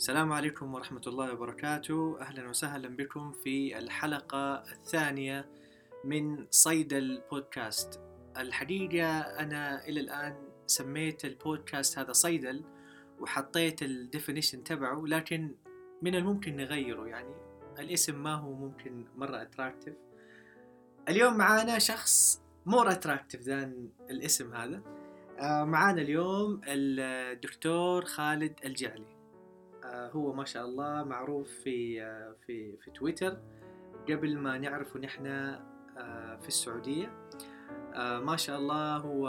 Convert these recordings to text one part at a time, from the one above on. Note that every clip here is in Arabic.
السلام عليكم ورحمة الله وبركاته. أهلا وسهلا بكم في الحلقة الثانية من صيدل بودكاست الحقيقة أنا إلى الآن سميت البودكاست هذا صيدل وحطيت ال definition تبعه لكن من الممكن نغيره. يعني الاسم ما هو ممكن مرة attractive اليوم معانا شخص more attractive than الاسم هذا. آه، معانا اليوم الدكتور خالد الجعلي. هو ما شاء الله معروف في آه، في في تويتر. قبل ما نعرفه نحن في السعودية ما شاء الله هو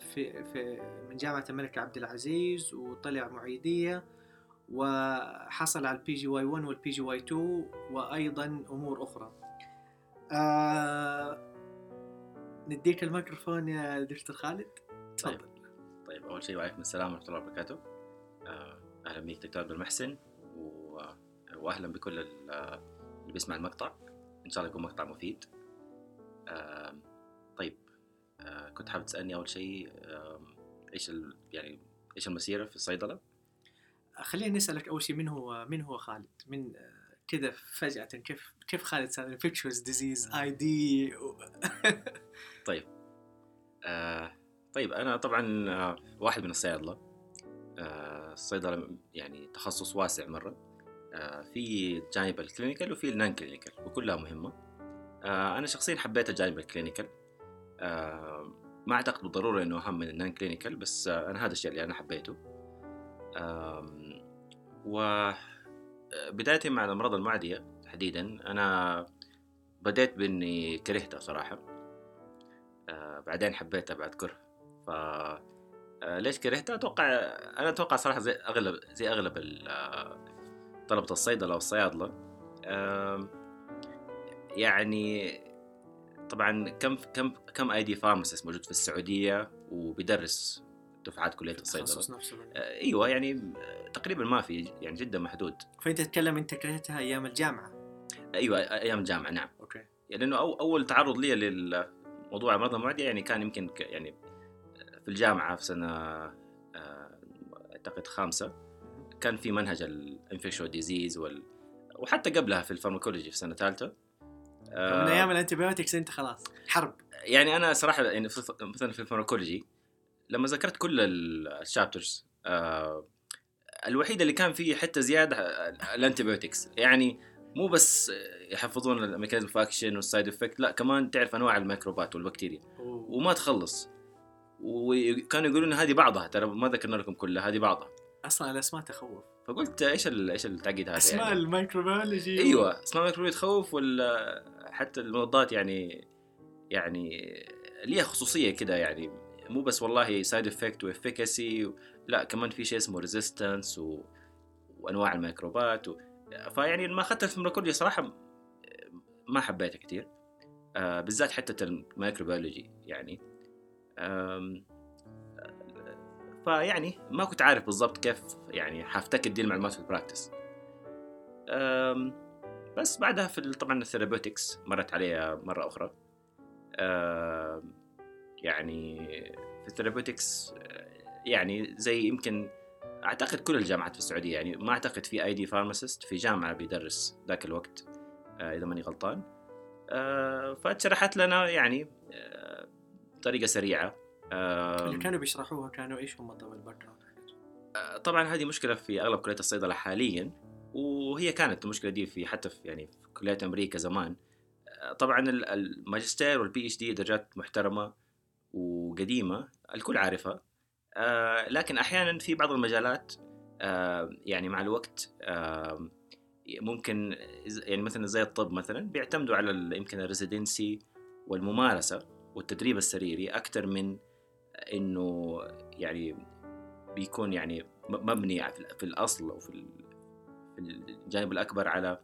في في من جامعة الملك عبد العزيز وطلع معيدية وحصل على ال PGY 1 وال PGY 2 وأيضا أمور أخرى. نديك الميكروفون يا دكتور خالد؟ تفضل. طيب. طيب أول شيء وعليكم السلام ورحمة الله وبركاته. آه، أهلا بك دكتور عبد المحسن و... واهلا بكل اللي بيسمع المقطع. إن شاء الله يكون مقطع مفيد. آه، طيب آه، كنت حابب تسألني أول شيء إيش ال... يعني إيش المسيرة في الصيدلة؟ خلينا نسالك أول شيء من هو من هو خالد؟ من كذا فجأة كيف كيف خالد صار infectious disease ID طيب. آه طيب أنا طبعا آه، واحد من الصيادلة. آه، الصيدلة يعني تخصص واسع مرة. آه، في جانب ال clinical وفي ال non-clinical وكلها مهمة. أنا شخصيا حبيت الجانب ال clinical ما أعتقد بالضرورة إنه أهم من ال non-clinical بس أنا هذا الشيء اللي أنا حبيته. و بداية مع الأمراض المعدية تحديدا أنا بديت بإني كرهتها صراحة. بعدين حبيتها بعد كره. ف آه، ليش كرهتها؟ أتوقع أنا أتوقع صراحة زي أغلب زي أغلب آه، طلبة الصيدله والصيادله يعني طبعا كم كم كم أي دي فارماسيست موجود في السعودية وبيدرس دفعات كلية الصيدلة. نفسه آه، أيوه يعني تقريبا ما في يعني جدا محدود. فأنت تتكلم أنت كرهتها أيام الجامعة؟ أيوه أيام الجامعة نعم. أوكي. يعني لأنه أول تعرض لي للموضوع الأمراض المعدية يعني كان يمكن يعني في الجامعة في سنة آه، أعتقد خامسة كان في منهج ال infectious disease وال... وحتى قبلها في ال pharmacology في سنة ثالثة. آه، من أيام ال antibiotics أنت خلاص حرب. يعني أنا صراحة يعني مثلا في ال pharmacology لما ذكرت كل ال chapters آه الوحيد اللي كان فيه حتى زيادة ال antibiotics يعني مو بس يحفظون ال mechanism of action وال side effect لا كمان تعرف أنواع الميكروبات والبكتيريا. وما تخلص. وكانوا يقولون هذه بعضها ترى ما ذكرنا لكم كلها هذه بعضها. أصلا الاسماء تخوف. فقلت إيش إيش التعقيد هذا أسماء يعني؟ ال microbiology أيوه أسماء ال microbiology تخوف ولا حتى المضادات يعني يعني ليها خصوصية كذا يعني. مو بس والله side effect و efficacy لا كمان في شيء اسمه resistance و... وأنواع الميكروبات و... فيعني لما أخذت ال pharmacology صراحة ما حبيتها كثير آه بالذات حتى ال microbiology يعني. فيعني ما كنت عارف بالضبط كيف يعني حأفتكر دي المعلومات في ال practice بس بعدها في طبعا ال therapeutics مرت علي مرة أخرى. يعني في ال therapeutics يعني زي يمكن أعتقد كل الجامعات في السعودية يعني ما أعتقد في ID pharmacist في جامعة بيدرس ذاك الوقت آه، إذا ماني غلطان. آه، فاتشرحت لنا يعني بطريقة سريعة. اللي كانوا بيشرحوها كانوا إيش هم طب الباك آه، طبعا هذه مشكلة في أغلب كليات الصيدلة حاليا وهي كانت المشكلة دي في حتى في يعني في كليات أمريكا زمان. آه، طبعا الماجستير وال PhD درجات محترمة وقديمة الكل عارفها. آه، لكن أحيانا في بعض المجالات يعني مع الوقت ممكن يعني مثلا زي الطب مثلا بيعتمدوا على يمكن ال residency والممارسة. والتدريب السريري أكثر من إنه يعني بيكون يعني مبني في الأصل أو في الجانب الأكبر على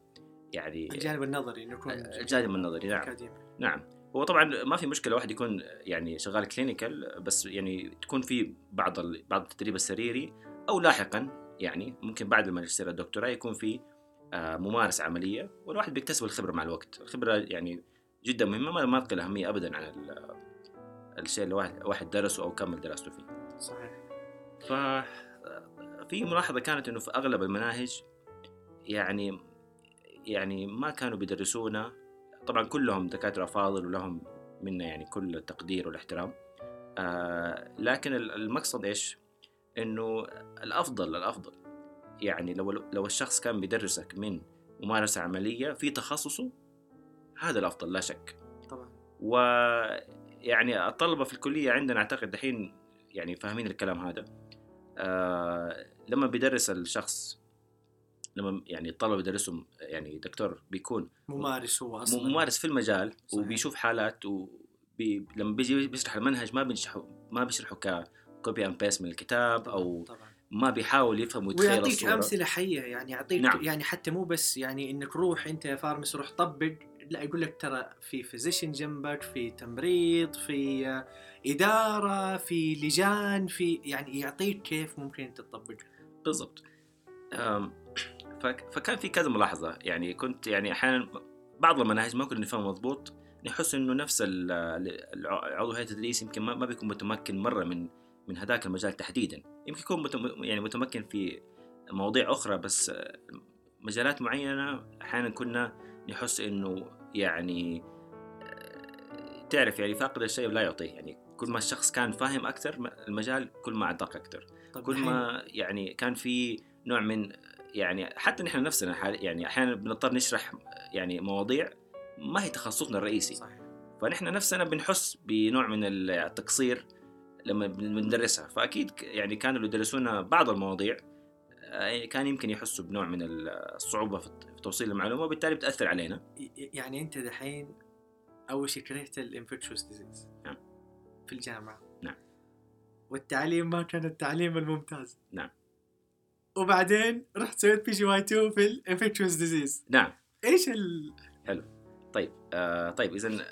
يعني الجانب النظري إنه يكون الجانب النظري نعم. أكاديمي. نعم. هو طبعا ما في مشكلة واحد يكون يعني شغال كلينيكال بس يعني تكون في بعض بعض التدريب السريري أو لاحقا يعني ممكن بعد الماجستير الدكتوراه يكون في آه، ممارسة عملية والواحد بيكتسب الخبرة مع الوقت. الخبرة يعني جدا مهمة ما تقل اهميه ابدا عن الشيء اللي واحد واحد درسه أو كمل دراسته فيه. صحيح. ف في ملاحظة كانت إنه في أغلب المناهج يعني يعني ما كانوا بيدرسونا. طبعا كلهم دكاترة فاضل ولهم منا يعني كل التقدير والاحترام. آه لكن المقصد إيش؟ إنه الأفضل الأفضل. يعني لو لو الشخص كان بيدرسك من ممارسة عملية في تخصصه هذا الأفضل لا شك طبعا و يعني الطلبة في الكلية عندنا أعتقد دحين يعني فاهمين الكلام هذا آه لما بيدرس الشخص لما يعني الطلبة بيدرسهم يعني دكتور بيكون ممارس هو أصلا ممارس في المجال صحيح. وبيشوف حالات وبي لما بيجي بيشرح المنهج ما بيشرحه ما بيشرحه ك copy and paste من الكتاب أو طبعا. ما بيحاول يفهم ويتخيل ويعطيك الصورة. أمثلة حية يعني يعطيك نعم. يعني حتى مو بس يعني إنك روح أنت يا فارمس روح طبق لا يقول لك ترى في فيزيشن جنبك في تمريض في إدارة في لجان في يعني يعطيك كيف ممكن تطبق. بالضبط. فكان في كذا ملاحظة. يعني كنت يعني أحيانا بعض المناهج ما كنا نفهم مضبوط. نحس إنه نفس العضو هيئة التدريس يمكن ما بيكون متمكن مرة من من هذاك المجال تحديدا. يمكن يكون يعني متمكن في مواضيع أخرى بس مجالات معينة أحيانا كنا نحس إنه يعني تعرف يعني فاقد الشيء لا يعطيه. يعني كل ما الشخص كان فاهم أكثر المجال كل ما اعطاك أكثر. كل ما يعني كان في نوع من يعني حتى نحن نفسنا يعني أحيانا بنضطر نشرح يعني مواضيع ما هي تخصصنا الرئيسي. صحيح. فنحن نفسنا بنحس بنوع من التقصير لما بندرسها. فأكيد يعني كانوا اللي يدرسونا بعض المواضيع. آه، كان يمكن يحسوا بنوع من الصعوبة في توصيل المعلومة وبالتالي بتأثر علينا. يعني أنت دحين أول شيء كرهت ال infectious disease نعم. في الجامعة. نعم. والتعليم ما كان التعليم الممتاز. نعم. وبعدين رحت سويت PGY 2 في ال infectious disease نعم. إيش ال حلو. طيب آه طيب اذا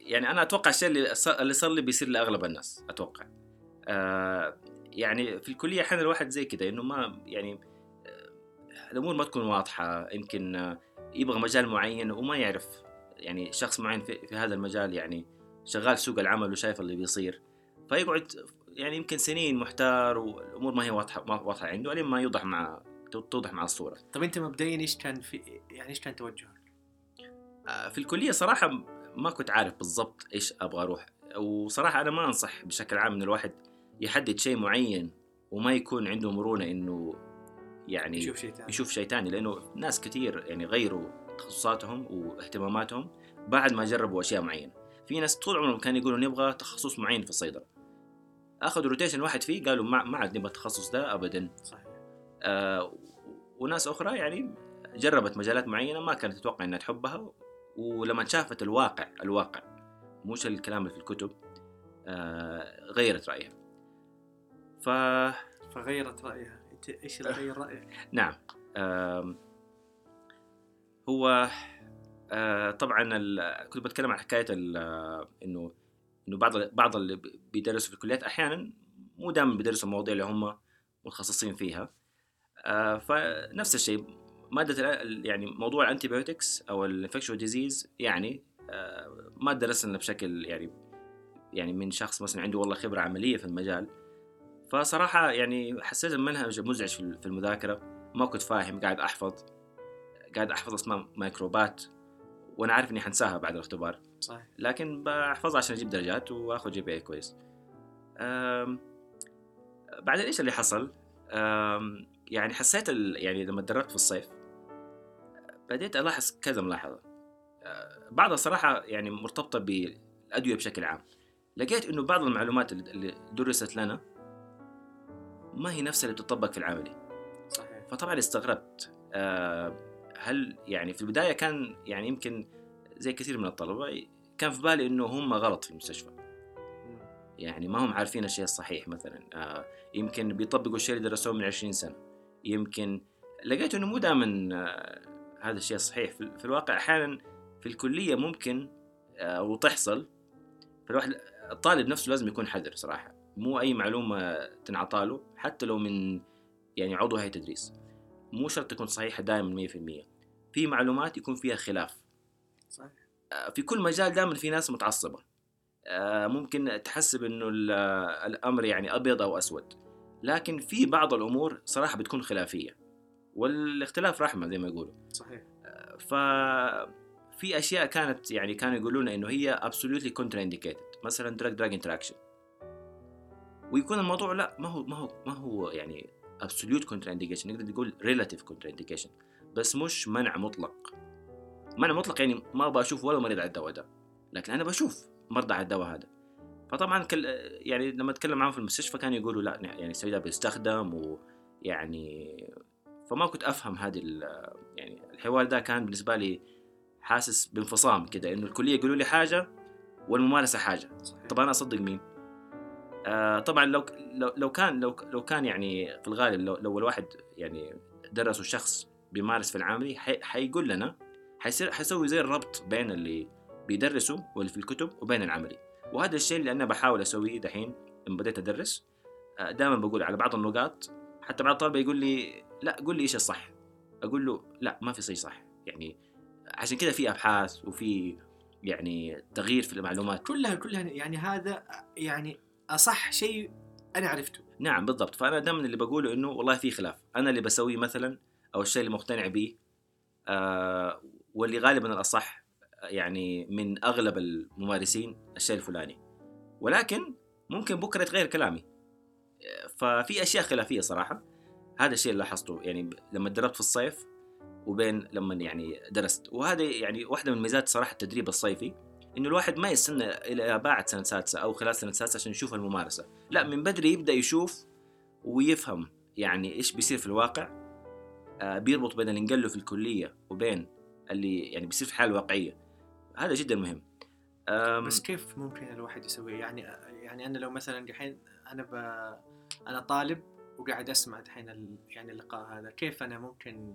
يعني أنا أتوقع الشيء اللي اللي صار لي بيصير لأغلب الناس أتوقع. آه يعني في الكلية أحيانا الواحد زي كذا إنه ما يعني آه الأمور ما تكون واضحة يمكن آه يبغى مجال معين وما يعرف يعني شخص معين في, في هذا المجال يعني شغال سوق العمل وشايف اللي بيصير فيقعد يعني يمكن سنين محتار والأمور ما هي واضحة ما واضحة عنده لين ما يوضح مع توضح مع الصورة. طيب أنت مبدئيا إيش كان في يعني إيش كان توجهك؟ آه في الكلية صراحة ما كنت عارف بالضبط إيش أبغى أروح وصراحة أنا ما أنصح بشكل عام إن الواحد يحدد شيء معين وما يكون عنده مرونة إنه يعني يشوف شيء ثاني. يشوف شيء ثاني لأنه ناس كثير يعني غيروا تخصصاتهم واهتماماتهم بعد ما جربوا أشياء معينة. في ناس طول عمرهم كانوا يقولوا نبغى تخصص معين في الصيدلة. أخذوا روتيشن واحد فيه قالوا ما ما عاد نبغى التخصص ده ابدا. صحيح. آه وناس أخرى يعني جربت مجالات معينة ما كانت تتوقع إنها تحبها ولما شافت الواقع الواقع مش الكلام اللي في الكتب آه غيرت رأيها. ف فغيرت رأيها. انت إيش اللي غير رأيك؟ نعم. آه هو آه طبعا كنت بتكلم عن حكاية إنه إنه بعض بعض اللي بيدرسوا في الكليات أحيانا مو دائما بيدرسوا المواضيع اللي هم متخصصين فيها. آه فنفس الشيء مادة يعني موضوع ال antibiotics أو ال infectious disease يعني آه ما درسنا بشكل يعني يعني من شخص مثلا عنده والله خبرة عملية في المجال فصراحة يعني حسيت المنهج مزعج في المذاكرة. ما كنت فاهم قاعد أحفظ. قاعد أحفظ أسماء ميكروبات وأنا عارف إني حنساها بعد الاختبار. صحيح. لكن بحفظها عشان أجيب درجات وأخذ GPA كويس. بعدين إيش اللي حصل؟ يعني حسيت يعني لما تدربت في الصيف بديت ألاحظ كذا ملاحظة. بعضها صراحة يعني مرتبطة بالأدوية بشكل عام. لقيت إنه بعض المعلومات اللي درست لنا ما هي نفسها اللي بتطبق في العملي. صحيح. فطبعا استغربت هل يعني في البداية كان يعني يمكن زي كثير من الطلبة كان في بالي إنه هم غلط في المستشفى. يعني ما هم عارفين الشيء الصحيح مثلا. آه يمكن بيطبقوا الشيء اللي درسوه من 20 سنة. يمكن لقيت إنه مو دائما آه هذا الشيء صحيح. في, في الواقع أحيانا في الكلية ممكن آه وتحصل. فالواحد الطالب نفسه لازم يكون حذر صراحة. مو أي معلومة تنعطى له حتى لو من يعني عضو هيئة تدريس. مو شرط تكون صحيحه دائما 100% في معلومات يكون فيها خلاف. صحيح. في كل مجال دائما في ناس متعصبة. ممكن تحسب إنه الأمر يعني أبيض أو أسود. لكن في بعض الأمور صراحة بتكون خلافية. والاختلاف رحمة زي ما يقولوا. صحيح. ف في أشياء كانت يعني كانوا يقولون إنه هي absolutely contraindicated. مثلا drug drug interaction. ويكون الموضوع لا ما هو ما هو ما هو يعني absolute contraindication نقدر نقول relative contraindication بس مش منع مطلق. منع مطلق يعني ما أبغى أشوف ولا مريض على الدواء ده لكن أنا بشوف مرضى على الدواء هذا. فطبعا كل يعني لما أتكلم معاهم في المستشفى كانوا يقولوا لا يعني السوي ده بيستخدم ويعني فما كنت أفهم هذه يعني الحوار ده كان بالنسبة لي حاسس بانفصام كده إنه الكلية يقولوا لي حاجة والممارسة حاجة. طب أنا أصدق مين؟ آه طبعا لو لو كان لو لو كان يعني في الغالب لو لو الواحد يعني درسه شخص بيمارس في العملي حي حيقول لنا حيصير حيسوي زي الربط بين اللي بيدرسه واللي في الكتب وبين العملي. وهذا الشيء اللي أنا بحاول أسويه دحين لما بديت أدرس. آه دائما بقول على بعض النقاط. حتى بعض الطلبة يقول لي لا قول لي إيش الصح. أقول له لا ما في شيء صح. يعني عشان كذا في أبحاث وفي يعني تغيير في المعلومات. كلها كلها يعني هذا يعني أصح شيء أنا عرفته. نعم بالضبط. فأنا دائما اللي بقوله إنه والله في خلاف. أنا اللي بسويه مثلا أو الشيء اللي مقتنع به آه واللي غالبا الأصح يعني من أغلب الممارسين الشيء الفلاني. ولكن ممكن بكرة يتغير كلامي. ففي أشياء خلافية صراحة. هذا الشيء اللي لاحظته. يعني لما تدربت في الصيف وبين لما يعني درست. وهذا يعني واحدة من ميزات صراحة التدريب الصيفي. إنه الواحد ما يستنى إلى بعد سنة سادسة أو خلال سنة سادسة عشان يشوف الممارسة. لا من بدري يبدأ يشوف ويفهم يعني إيش بيصير في الواقع. آه بيربط بين اللي نقله في الكلية وبين اللي يعني بيصير في الحياة الواقعيه هذا جدا مهم. بس كيف ممكن الواحد يسويه يعني يعني أنا لو مثلا دحين أنا ب... أنا طالب وقاعد أسمع دحين ال... يعني اللقاء هذا كيف أنا ممكن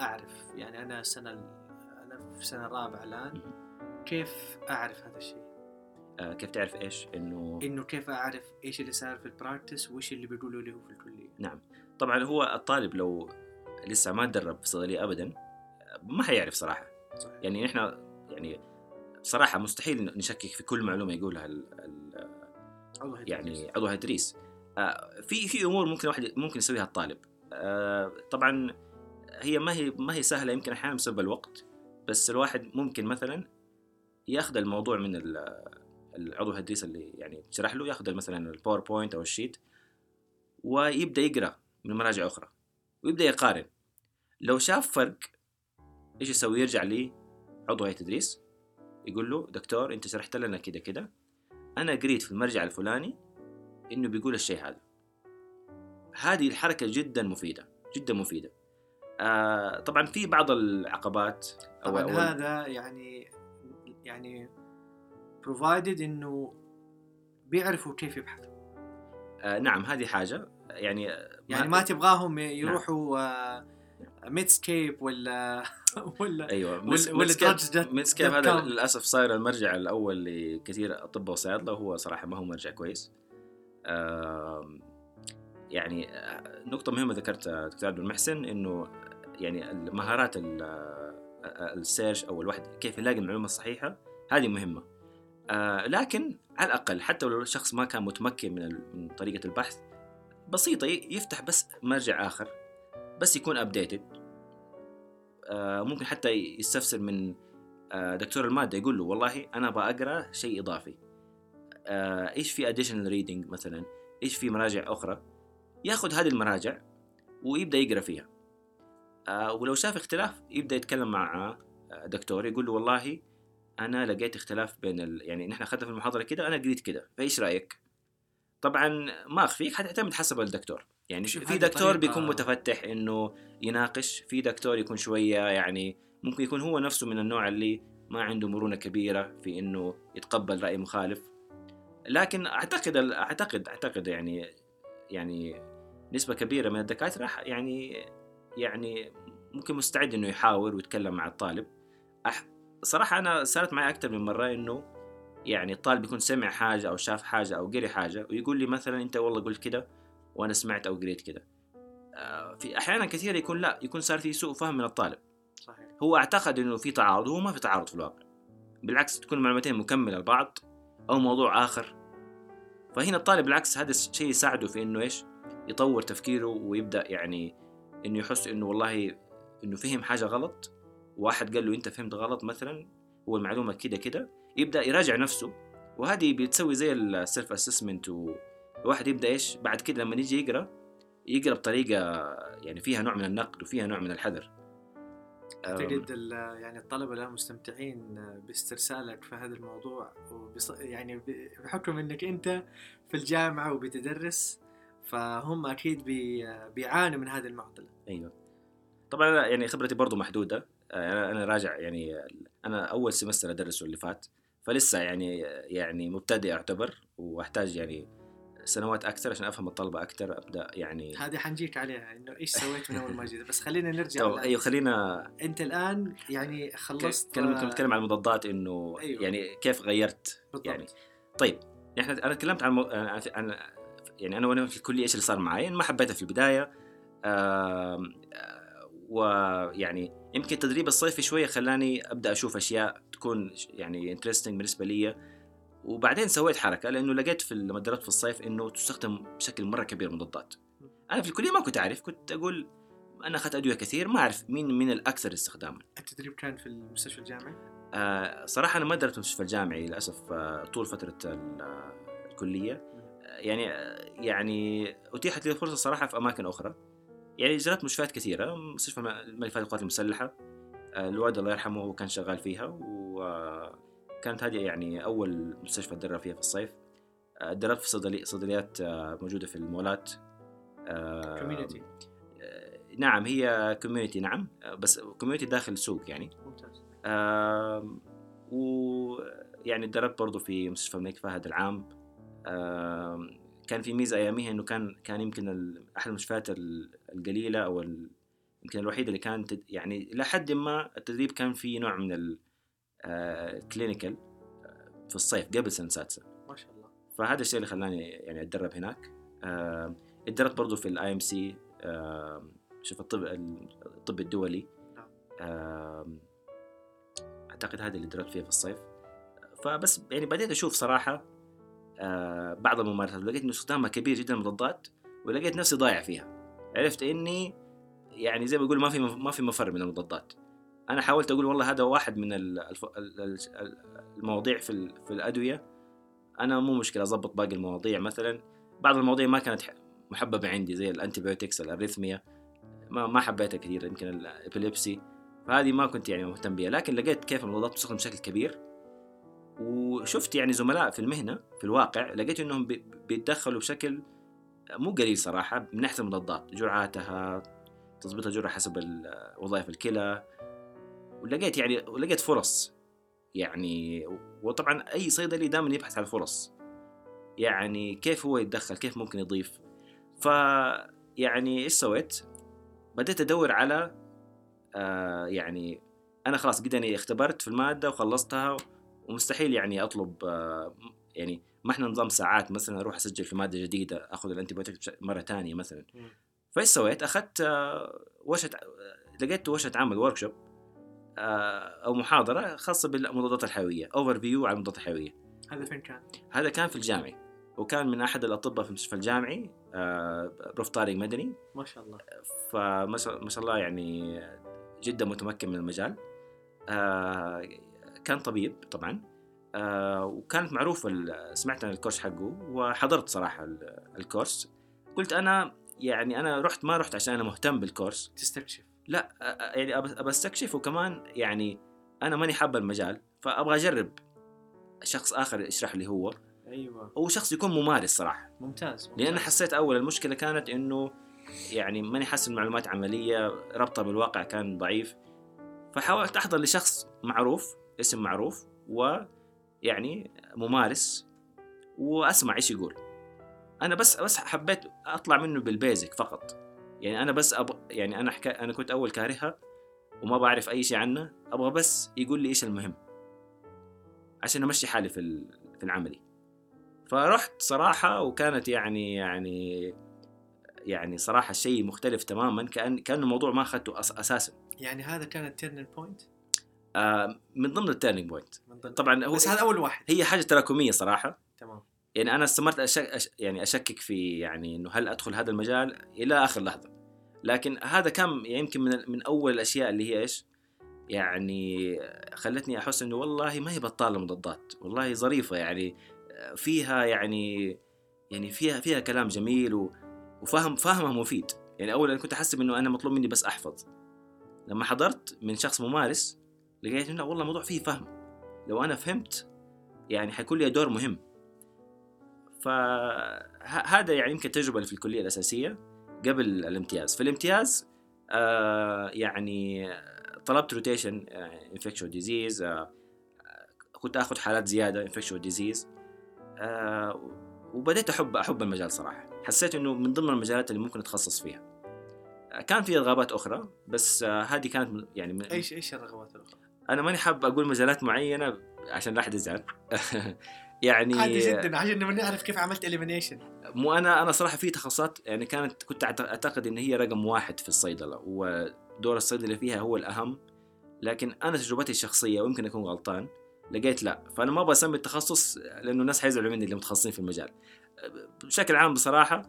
أعرف؟ يعني أنا السنة ال... أنا في سنة رابعة الآن. كيف أعرف هذا الشيء؟ آه كيف تعرف إيش؟ انه إنه كيف أعرف إيش اللي صار في البراكتس وإيش اللي بيقولوا لي هو في الكلية. نعم. طبعا هو الطالب لو لسه ما تدرب في صيدلية ابدا ما حيعرف صراحة. صحيح. يعني نحن يعني صراحة مستحيل نشكك في كل معلومة يقولها ال ال يهديك. يعني عضو تدريس آه، في في أمور ممكن واحد ممكن يسويها الطالب. آه، طبعا هي ما هي ما هي سهلة يمكن أحيانا بسبب الوقت بس الواحد ممكن مثلا ياخذ الموضوع من ال- العضو التدريس اللي يعني تشرح له ياخذ مثلا ال PowerPoint أو ال sheet ويبدأ يقرأ من مراجع أخرى ويبدأ يقارن. لو شاف فرق إيش يسوي؟ يرجع لي عضو هيئة تدريس يقول له دكتور أنت شرحت لنا كده كده. أنا قريت في المرجع الفلاني إنه بيقول الشيء هذا. هذه الحركة جدا مفيدة جدا مفيدة. آه طبعا في بعض العقبات طبعا هذا يعني يعني provided إنه بيعرفوا كيف يبحثوا. آه نعم هذه حاجة. يعني يعني ما تبغاهم يروحوا آه Medscape ولا ولا أيوه ولا- Medscape هذا. للأسف صاير المرجع الأول لكثير أطباء وصيادلة وهو صراحة ما هو مرجع كويس. يعني آه، نقطة مهمة ذكرتها دكتور عبد المحسن إنه يعني المهارات ال- search أو الواحد كيف يلاقي المعلومة الصحيحة هذه مهمة. آه، لكن على الأقل حتى لو الشخص ما كان متمكن من طريقة البحث بسيطة ي- يفتح بس مرجع آخر بس يكون updated ممكن حتى يستفسر من آه، دكتور المادة يقول له والله أنا أبغى أقرأ شيء إضافي. آه، إيش في additional reading مثلا؟ إيش في مراجع أخرى؟ ياخذ هذه المراجع ويبدأ يقرأ فيها. آه، ولو شاف اختلاف يبدأ يتكلم مع آه، دكتور يقول له والله أنا لقيت اختلاف بين ال... يعني نحن أخذنا في المحاضرة كده أنا قريت كده فإيش رأيك؟ طبعا ما أخفيك حتعتمد حسب الدكتور. يعني في دكتور بيكون متفتح إنه يناقش في دكتور يكون شوية يعني ممكن يكون هو نفسه من النوع اللي ما عنده مرونة كبيرة في إنه يتقبل رأي مخالف. لكن أعتقد أعتقد أعتقد يعني يعني نسبة كبيرة من الدكاترة يعني يعني ممكن مستعد إنه يحاور ويتكلم مع الطالب. أح صراحة أنا صارت معي أكثر من مرة إنه يعني الطالب يكون سمع حاجة أو شاف حاجة أو قري حاجة ويقول لي مثلا أنت والله قلت كده وأنا سمعت أو قريت كده. آه، في أحيانا كثير يكون لا يكون صار في سوء فهم من الطالب. صحيح. هو أعتقد إنه في تعارض وهو ما في تعارض في الواقع. بالعكس تكون المعلومتين مكملة لبعض أو موضوع آخر. فهنا الطالب بالعكس هذا الشيء يساعده في إنه إيش؟ يطور تفكيره ويبدأ يعني إنه يحس إنه والله إنه فهم حاجة غلط واحد قال له أنت فهمت غلط مثلا هو المعلومة كده كده يبدأ يراجع نفسه. وهذه بتسوي زي السيلف اسسمنت والواحد يبدأ إيش؟ بعد كده لما يجي يقرأ يقرأ بطريقة يعني فيها نوع من النقد وفيها نوع من الحذر. أعتقد يعني الطلبة الآن مستمتعين باسترسالك في هذا الموضوع وبص... يعني بحكم إنك أنت في الجامعة وبتدرس فهم أكيد بي... بيعانوا من هذه المعضلة أيوه طبعا يعني خبرتي برضو محدودة آه، أنا أنا راجع يعني أنا أول سمستر أدرسه اللي فات فلسه يعني يعني مبتدئ أعتبر وأحتاج يعني سنوات أكثر عشان أفهم الطلبة أكثر أبدأ يعني هذه حنجيك عليها إنه إيش سويت من أول ما جيت بس خلينا نرجع. أيوه خلينا أنت الآن يعني خلصت كلمة كنت بتكلم عن المضادات إنه أيوة. يعني كيف غيرت بالضبط. يعني طيب إحنا أنا تكلمت عن مو- عن عن- يعني أنا وأنا في الكلية إيش اللي صار معي ما حبيتها في البداية. ويعني يمكن التدريب الصيفي شوية خلاني أبدأ أشوف أشياء تكون يعني interesting بالنسبة لي. وبعدين سويت حركة لأنه لقيت في لما درست في الصيف إنه تستخدم بشكل مرة كبير مضادات. أنا في الكلية ما كنت أعرف كنت أقول أنا أخذت أدوية كثير ما أعرف مين من الأكثر استخداما. التدريب كان في المستشفى الجامعي؟ آه، صراحة أنا ما درست في المستشفى الجامعي للأسف آه، طول فترة ال- آه، الكلية. آه، يعني يعني أتيحت لي الفرصة صراحة في أماكن أخرى. يعني جربت مستشفيات كثيرة مستشفى ملفات القوات المسلحة. آه، الوالد الله يرحمه هو كان شغال فيها وكانت هذه يعني أول مستشفى أتدرب فيها في الصيف. آه، دربت في صيدلي صيدليات آه، موجودة في المولات. community نعم هي community نعم. بس community داخل السوق يعني. ممتاز. آم، ويعني دربت برضو في مستشفى الملك فهد العام. كان في ميزة أياميها إنه كان كان يمكن أحد المستشفيات ال- القليلة أو يمكن الوحيدة اللي كانت يعني لحد ما التدريب كان فيه نوع من ال clinical في الصيف قبل سنه سادسة. ما شاء الله. فهذا الشيء اللي خلاني يعني أتدرب هناك. اتدربت برضو في ال IMC شوف الطب الطب الدولي. نعم. أعتقد هذه اللي دربت فيها في الصيف. فبس يعني بديت أشوف صراحة آه، بعض الممارسات. ولقيت إنه استخدامها كبير جدا المضادات ولقيت نفسي ضايع فيها. عرفت إني يعني زي ما بقول ما في ما في مفر من المضادات أنا حاولت أقول والله هذا واحد من المواضيع في في الأدوية. أنا مو مشكلة أضبط باقي المواضيع مثلا. بعض المواضيع ما كانت محببة عندي زي ال antibiotics ال arrhythmia. ما ما حبيتها كثير يمكن ال epilepsy فهذه ما كنت يعني مهتم بها لكن لقيت كيف المضادات تستخدم بشكل كبير. وشفت يعني زملاء في المهنة في الواقع لقيت إنهم بي- بيتدخلوا بشكل مو قليل صراحة من ناحية المضادات جرعاتها تظبيط الجرعه حسب وظائف الكلى ولقيت يعني ولقيت فرص. يعني وطبعا أي صيدلي دائما يبحث عن فرص. يعني كيف هو يتدخل؟ كيف ممكن يضيف؟ ف يعني إيش سويت؟ بديت أدور على آه يعني أنا خلاص قد اني اختبرت في المادة وخلصتها ومستحيل يعني أطلب آه يعني ما إحنا نظام ساعات مثلا أروح أسجل في مادة جديدة أخذ ال antibiotic مرة ثانية مثلا. فإيش سويت؟ أخذت آه، ورشه لقيت ورشه عمل workshop أو محاضرة خاصة بالمضادات الحيوية overview على المضادات الحيوية هذا فين كان؟ هذا كان في الجامعي وكان من أحد الأطباء في المستشفى الجامعي آه، بروف طارق مدني ما شاء الله فما شاء الله يعني جدا متمكن من المجال آه، كان طبيب طبعا. آه، وكانت معروفة سمعت عن الكورس حقه وحضرت صراحة ال- الكورس. قلت أنا يعني أنا رحت ما رحت عشان أنا مهتم بالكورس. تستكشف. لا أ- أ- يعني أب- أبى أستكشف وكمان يعني أنا ماني حابة المجال فأبغى أجرب شخص آخر يشرح لي هو. أيوه. أو شخص يكون ممارس صراحة. ممتاز, ممتاز. لأن أنا حسيت أول المشكلة كانت إنه يعني ماني حاسس المعلومات عملية ربطها بالواقع كان ضعيف. فحاولت أحضر لشخص معروف اسم معروف ويعني ممارس واسمع إيش يقول. أنا بس بس حبيت أطلع منه بالبيزك فقط. يعني أنا بس أب... يعني أنا حكا... أنا كنت أول كارهها وما بعرف أي شيء عنها أبغى بس يقول لي إيش المهم. عشان أمشي حالي في في العملي. فرحت صراحة وكانت يعني يعني يعني صراحة شيء مختلف تماما كأن كأنه الموضوع ما أخذته أس أساسا. يعني هذا كان ال turning point؟ آه من ضمن ال turning point طبعا هو بس هذا أول واحد. هي حاجة تراكمية صراحة. تمام. يعني أنا استمرت أشك أش يعني أشكك في يعني إنه هل أدخل هذا المجال إلى آخر لحظة. لكن هذا كان يمكن من من أول الأشياء اللي هي إيش؟ يعني خلتني أحس إنه والله ما هي بطالة مضادات. والله ظريفة يعني فيها يعني يعني فيها فيها كلام جميل و وفهم فهمها مفيد. يعني اولا كنت احسب انه أنا مطلوب مني بس أحفظ. لما حضرت من شخص ممارس لقيت إنه والله الموضوع فيه فهم. لو أنا فهمت يعني حيكون لي دور مهم. فهذا يعني يمكن التجربه اللي في الكلية الأساسية قبل الامتياز. في الامتياز آه يعني طلبت روتيشن infectious disease كنت آخذ حالات زيادة infectious disease آه وبديت أحب أحب المجال صراحة. حسيت إنه من ضمن المجالات اللي ممكن أتخصص فيها. كان في رغبات أخرى بس آه هذه كانت يعني من إيش إيش الرغبات الأخرى؟ أنا ماني حاب أقول مجالات معينة عشان لا أحد يزعل. يعني عادي جدا عشان نبغى نعرف كيف عملت elimination مو أنا أنا صراحة في تخصصات يعني كانت كنت أعتقد إن هي رقم واحد في الصيدلة ودور الصيدلة فيها هو الأهم. لكن أنا تجربتي الشخصية ويمكن أكون غلطان لقيت لا. فأنا ما أبغى أسمي التخصص لأنه الناس حيزعلوا مني اللي متخصصين في المجال. بشكل عام بصراحة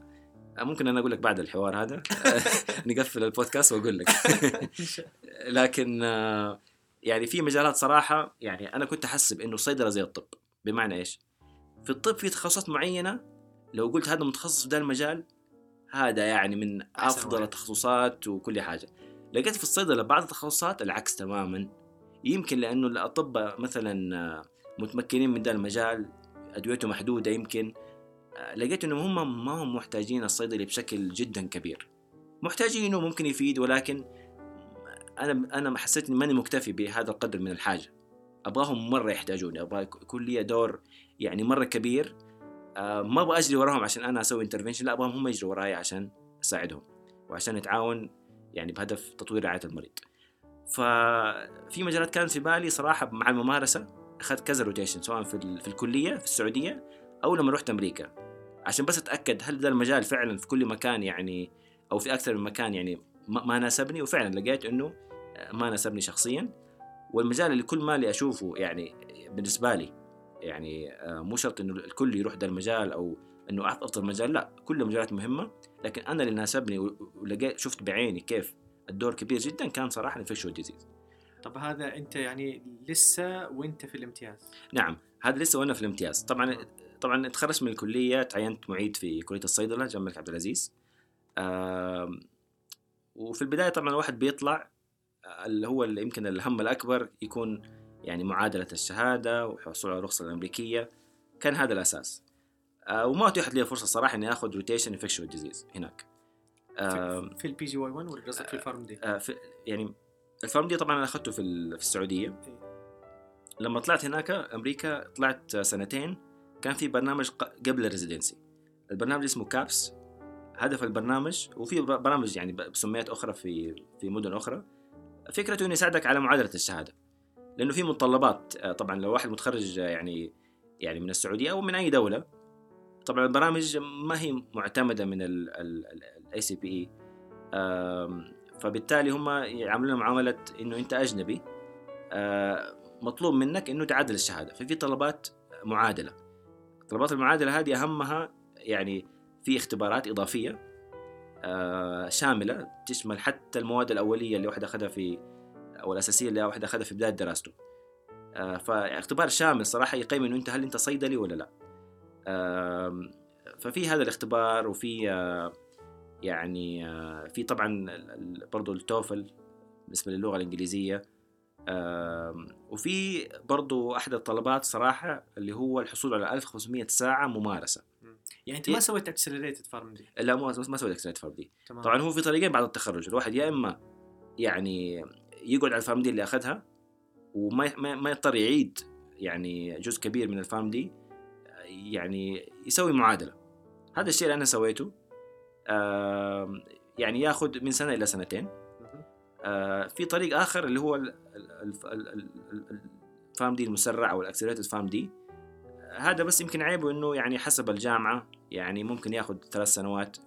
ممكن أنا أقول لك بعد الحوار هذا. نقفل البودكاست وأقول لك. لكن يعني في مجالات صراحة يعني أنا كنت احسب انه الصيدله زي الطب. بمعنى إيش؟ في الطب في تخصصات معينة لو قلت هذا متخصص في ذا المجال هذا يعني من أفضل التخصصات وكل حاجة. لقيت في الصيدلة بعض التخصصات العكس تماما. يمكن لأنه الاطباء مثلا متمكنين من ذا المجال ادويته محدودة يمكن. لقيت انهم هم ما هم محتاجين الصيدلي بشكل جدا كبير. محتاجينه ممكن يفيد ولكن أنا أنا حسيت إني ماني مكتفي بهذا القدر من الحاجة. أبغاهم مرة يحتاجوني أبغى يكون لي دور يعني مرة كبير. آه ما أبغى أجري وراهم عشان أنا أسوي intervention لا أبغاهم هم يجروا وراي عشان أساعدهم وعشان نتعاون يعني بهدف تطوير رعاية المريض. ففي مجالات كانت في بالي صراحة مع الممارسة أخذت كذا rotation سواء في, في الكلية في السعودية أو لما رحت أمريكا. عشان بس أتأكد هل ذا المجال فعلا في كل مكان يعني أو في أكثر من مكان يعني ما ناسبني وفعلا لقيت إنه ما ناسبني شخصيا والمجال اللي كل ما اللي أشوفه يعني بالنسبة لي يعني مو شرط إنه الكل يروح ذا المجال أو إنه أفضل مجال لا كل المجالات مهمة. لكن أنا اللي ناسبني ولقيت شفت بعيني كيف الدور كبير جدا كان صراحة ال infectious disease طب هذا أنت يعني لسه وأنت في الامتياز؟ نعم هذا لسه وأنا في الامتياز. طبعا طبعا تخرجت من الكلية تعينت معيد في كلية الصيدلة جامعة الملك عبد العزيز. وفي البداية طبعا الواحد بيطلع اللي هو اللي يمكن الهم الأكبر يكون يعني معادلة الشهادة وحصول على الرخصة الأمريكية. كان هذا الأساس. وما أتيحت لي فرصه صراحة إني آخذ rotation infectious disease هناك. في ال PGY 1 ولا قصدك في ال PharmD؟ في يعني ال PharmD طبعا أنا أخذته في في السعودية. لما طلعت هناك أمريكا طلعت سنتين كان في برنامج قبل ال residency. البرنامج اسمه كابس هدف البرنامج وفي برامج يعني بمسميات أخرى في في مدن أخرى. فكرته إنه يساعدك على معادلة الشهادة. لأنه في متطلبات طبعا لو واحد متخرج يعني يعني من السعودية أو من أي دولة طبعا البرامج ما هي معتمدة من ال ACPE فبالتالي هم يعاملون معاملة إنه أنت أجنبي مطلوب منك إنه تعادل الشهادة. ففي طلبات معادلة. طلبات المعادلة هذه أهمها يعني في اختبارات إضافية. شاملة تشمل حتى المواد الأولية اللي واحد أخذها في أو الأساسية اللي واحد أخذها في بداية دراسته فاختبار شامل صراحة يقيم إنه أنت هل أنت صيدلي ولا لا. ففي هذا الاختبار وفي يعني في طبعا برضو ال TOEFL بالنسبة للغة الإنجليزية. وفي برضو أحد الطلبات صراحة اللي هو الحصول على 1500 ساعة ممارسة. يعني أنت ما سويت اكسلريتد فارم دي لا ما ما سويت accelerated PharmD تمام. طبعا هو في طريقين بعد التخرج. الواحد يا إما يعني يقعد على ال PharmD اللي أخذها وما ما, ما يضطر يعيد يعني جزء كبير من ال PharmD يعني يسوي معادلة. هذا الشيء اللي أنا سويته آه يعني ياخذ من سنة إلى سنتين. آه في طريق آخر اللي هو ال PharmD المسرع أو ال accelerated PharmD هذا بس يمكن عيبه إنه يعني حسب الجامعة يعني ممكن ياخذ ثلاث سنوات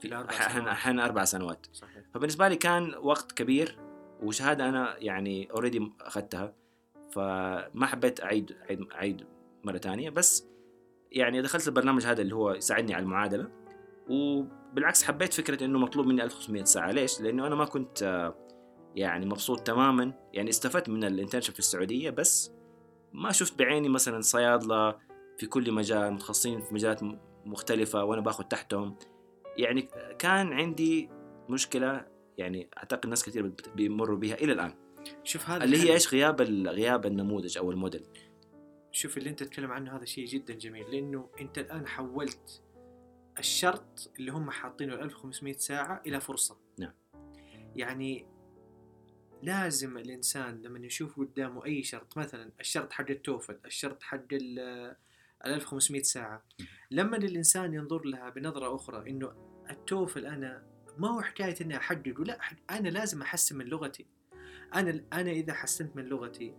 أحيانا أربع سنوات. صحيح. فبالنسبة لي كان وقت كبير وشهادة أنا يعني already أخذتها فما حبيت اعيد اعيد أعيد مرة ثانية بس يعني دخلت البرنامج هذا اللي هو يساعدني على المعادلة وبالعكس حبيت فكرة إنه مطلوب مني 1500 ساعة. ليش؟ لأنه أنا ما كنت آه، يعني مبسوط تماما. يعني استفدت من ال internship في السعودية بس ما شفت بعيني مثلا صيادلة في كل مجال متخصصين في مجالات مختلفة وأنا باخذ تحتهم. يعني كان عندي مشكلة يعني أعتقد ناس كثير بيمروا بها إلى الآن. شوف هذا اللي هي. إيش؟ غياب غياب النموذج أو الموديل. شوف اللي أنت تتكلم عنه هذا شيء جدا جميل لأنه أنت الآن حولت الشرط اللي هم حاطينه ال 1500 ساعة إلى فرصة. نعم. يعني لازم الإنسان لما يشوف قدامه أي شرط مثلا الشرط حق التوفل الشرط حق ال ال 1500 ساعه لما الانسان ينظر لها بنظرة أخرى إنه ال TOEFL أنا ما هو حكاية إني احققه لا أنا لازم أحسن من لغتي. أنا أنا إذا حسنت من لغتي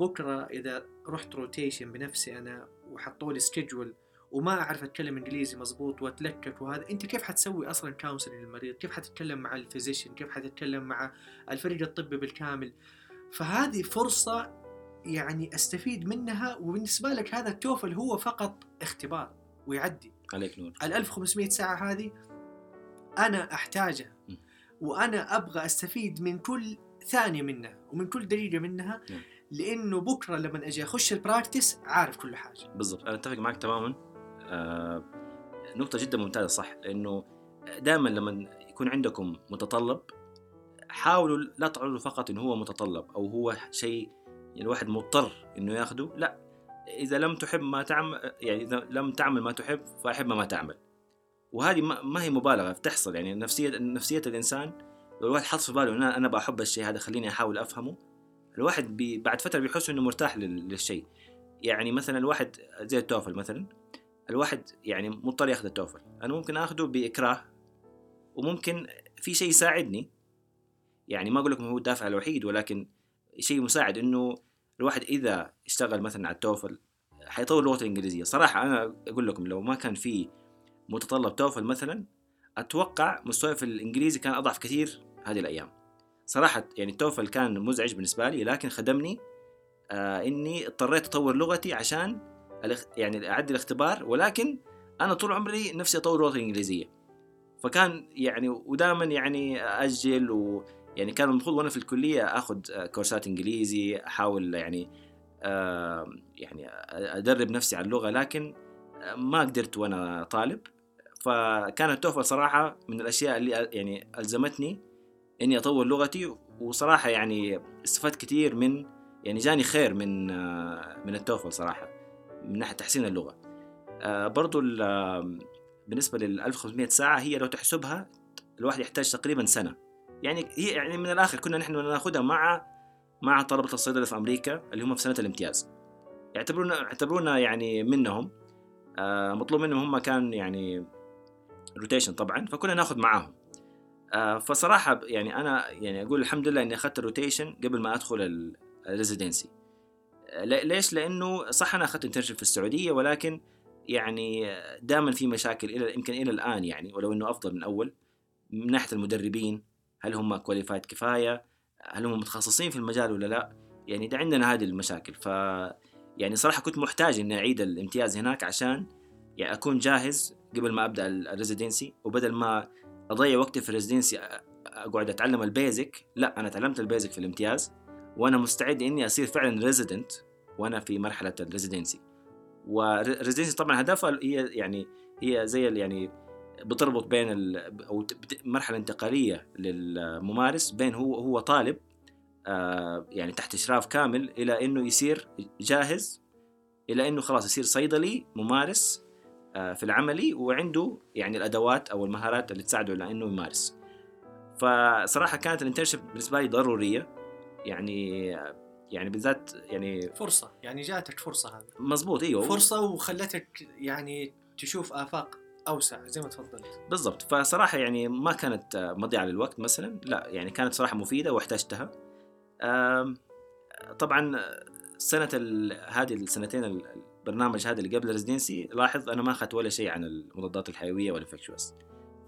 بكرة إذا رحت rotation بنفسي أنا وحطوا لي schedule وما أعرف أتكلم إنجليزي مزبوط وأتلكك وهذا أنت كيف حتسوي أصلا counseling للمريض؟ كيف حتتكلم مع ال physician كيف حتتكلم مع الفريق الطبي بالكامل؟ فهذه فرصة يعني أستفيد منها وبالنسبة لك هذا التوفل هو فقط اختبار ويعدي. عليك نور. ال 1500 ساعة هذه أنا أحتاجها. م. وأنا أبغى أستفيد من كل ثانية منها ومن كل دقيقة منها. لأنه بكرة لما أجي أخش البراكتس عارف كل حاجة. بالضبط. أنا أتفق معك تماما. آه نقطة جدا ممتازة صح. لأنه دائما لما يكون عندكم متطلب حاولوا لا تعرضوا فقط إنه هو متطلب أو هو شيء الواحد مضطر إنه ياخده. لا إذا لم تحب ما تعمل يعني إذا لم تعمل ما تحب فأحب ما تعمل. وهذه ما هي مبالغة بتحصل. يعني نفسيه نفسية الإنسان لو الواحد حط في باله إن أنا أنا بحب الشيء هذا خليني أحاول أفهمه الواحد بي بعد فترة بيحس إنه مرتاح لل- للشيء. يعني مثلا الواحد زي التوفل مثلا الواحد يعني مضطر ياخذ التوفل. أنا ممكن اخذه بإكراه وممكن في شيء يساعدني. يعني ما أقول لكم هو الدافع الوحيد ولكن شيء مساعد إنه الواحد إذا اشتغل مثلا على التوفل حيطور لغته الإنجليزية. صراحة أنا أقول لكم لو ما كان في متطلب توفل مثلا أتوقع مستواي في الإنجليزي كان أضعف كثير هذه الأيام. صراحة يعني التوفل كان مزعج بالنسبة لي لكن خدمني آه إني اضطريت أطور لغتي عشان يعني اعدي الاختبار ولكن أنا طول عمري نفسي أطور لغتي الإنجليزية. فكان يعني ودائما يعني أجل ويعني كان المفروض وأنا في الكلية اخذ آه، كورسات إنجليزي أحاول يعني آه يعني أدرب نفسي على اللغة لكن آه، ما قدرت وأنا طالب. فكان التوفل صراحة من الأشياء اللي يعني ألزمتني إني أطور لغتي. وصراحة يعني استفدت كثير من يعني جاني خير من من ال TOEFL صراحة من ناحية تحسين اللغة. برضو ال- بالنسبة لل 1500 ساعة هي لو تحسبها الواحد يحتاج تقريبا سنة. يعني هي يعني من الآخر كنا نحن ناخذها مع مع طلبة الصيدلة في أمريكا اللي هم في سنة الامتياز. يعتبرونا يعتبرونا يعني منهم. آه، مطلوب منهم هم كان يعني rotation طبعا فكنا ناخذ معاهم. آه، فصراحة يعني أنا يعني أقول الحمد لله إني أخذت ال rotation قبل ما أدخل ال residency ليش؟ لأنه صح أنا أخذت internship في السعودية ولكن يعني دائما في مشاكل إلى يمكن إلى الآن يعني ولو إنه أفضل من أول من ناحية المدربين. هل هم qualified كفاية؟ هل هم متخصصين في المجال ولا لا؟ يعني ده عندنا هذه المشاكل ف يعني صراحة كنت محتاج إني أعيد الامتياز هناك عشان يعني أكون جاهز قبل ما أبدأ ال residency وبدل ما أضيع وقتي في ال residency أقعد أتعلم ال basic لا أنا تعلمت ال basic في الامتياز وأنا مستعد إني أصير فعلا resident وأنا في مرحلة ال residency وال residency طبعا هدفها هي يعني هي زي يعني بتربط بين ال أو مرحلة انتقالية للممارس بين هو هو طالب آه يعني تحت إشراف كامل إلى إنه يصير جاهز إلى إنه خلاص يصير صيدلي ممارس آه في العملي وعنده يعني الأدوات أو المهارات اللي تساعده على إنه يمارس. فصراحة كانت ال internship بالنسبة لي ضرورية يعني يعني بالذات يعني فرصة يعني جاتك فرصة هذه. مزبوط إيوه. فرصة وخلتك يعني تشوف آفاق. أوسع زي ما تفضلت. بالضبط. فصراحة يعني ما كانت آه، مضيعة للوقت مثلا. لا يعني كانت صراحة مفيدة واحتجتها. طبعا آه، سنة هذه السنتين ال- البرنامج هذا اللي قبل ال residency لاحظ أنا ما أخذت ولا شيء عن المضادات الحيوية وال infectious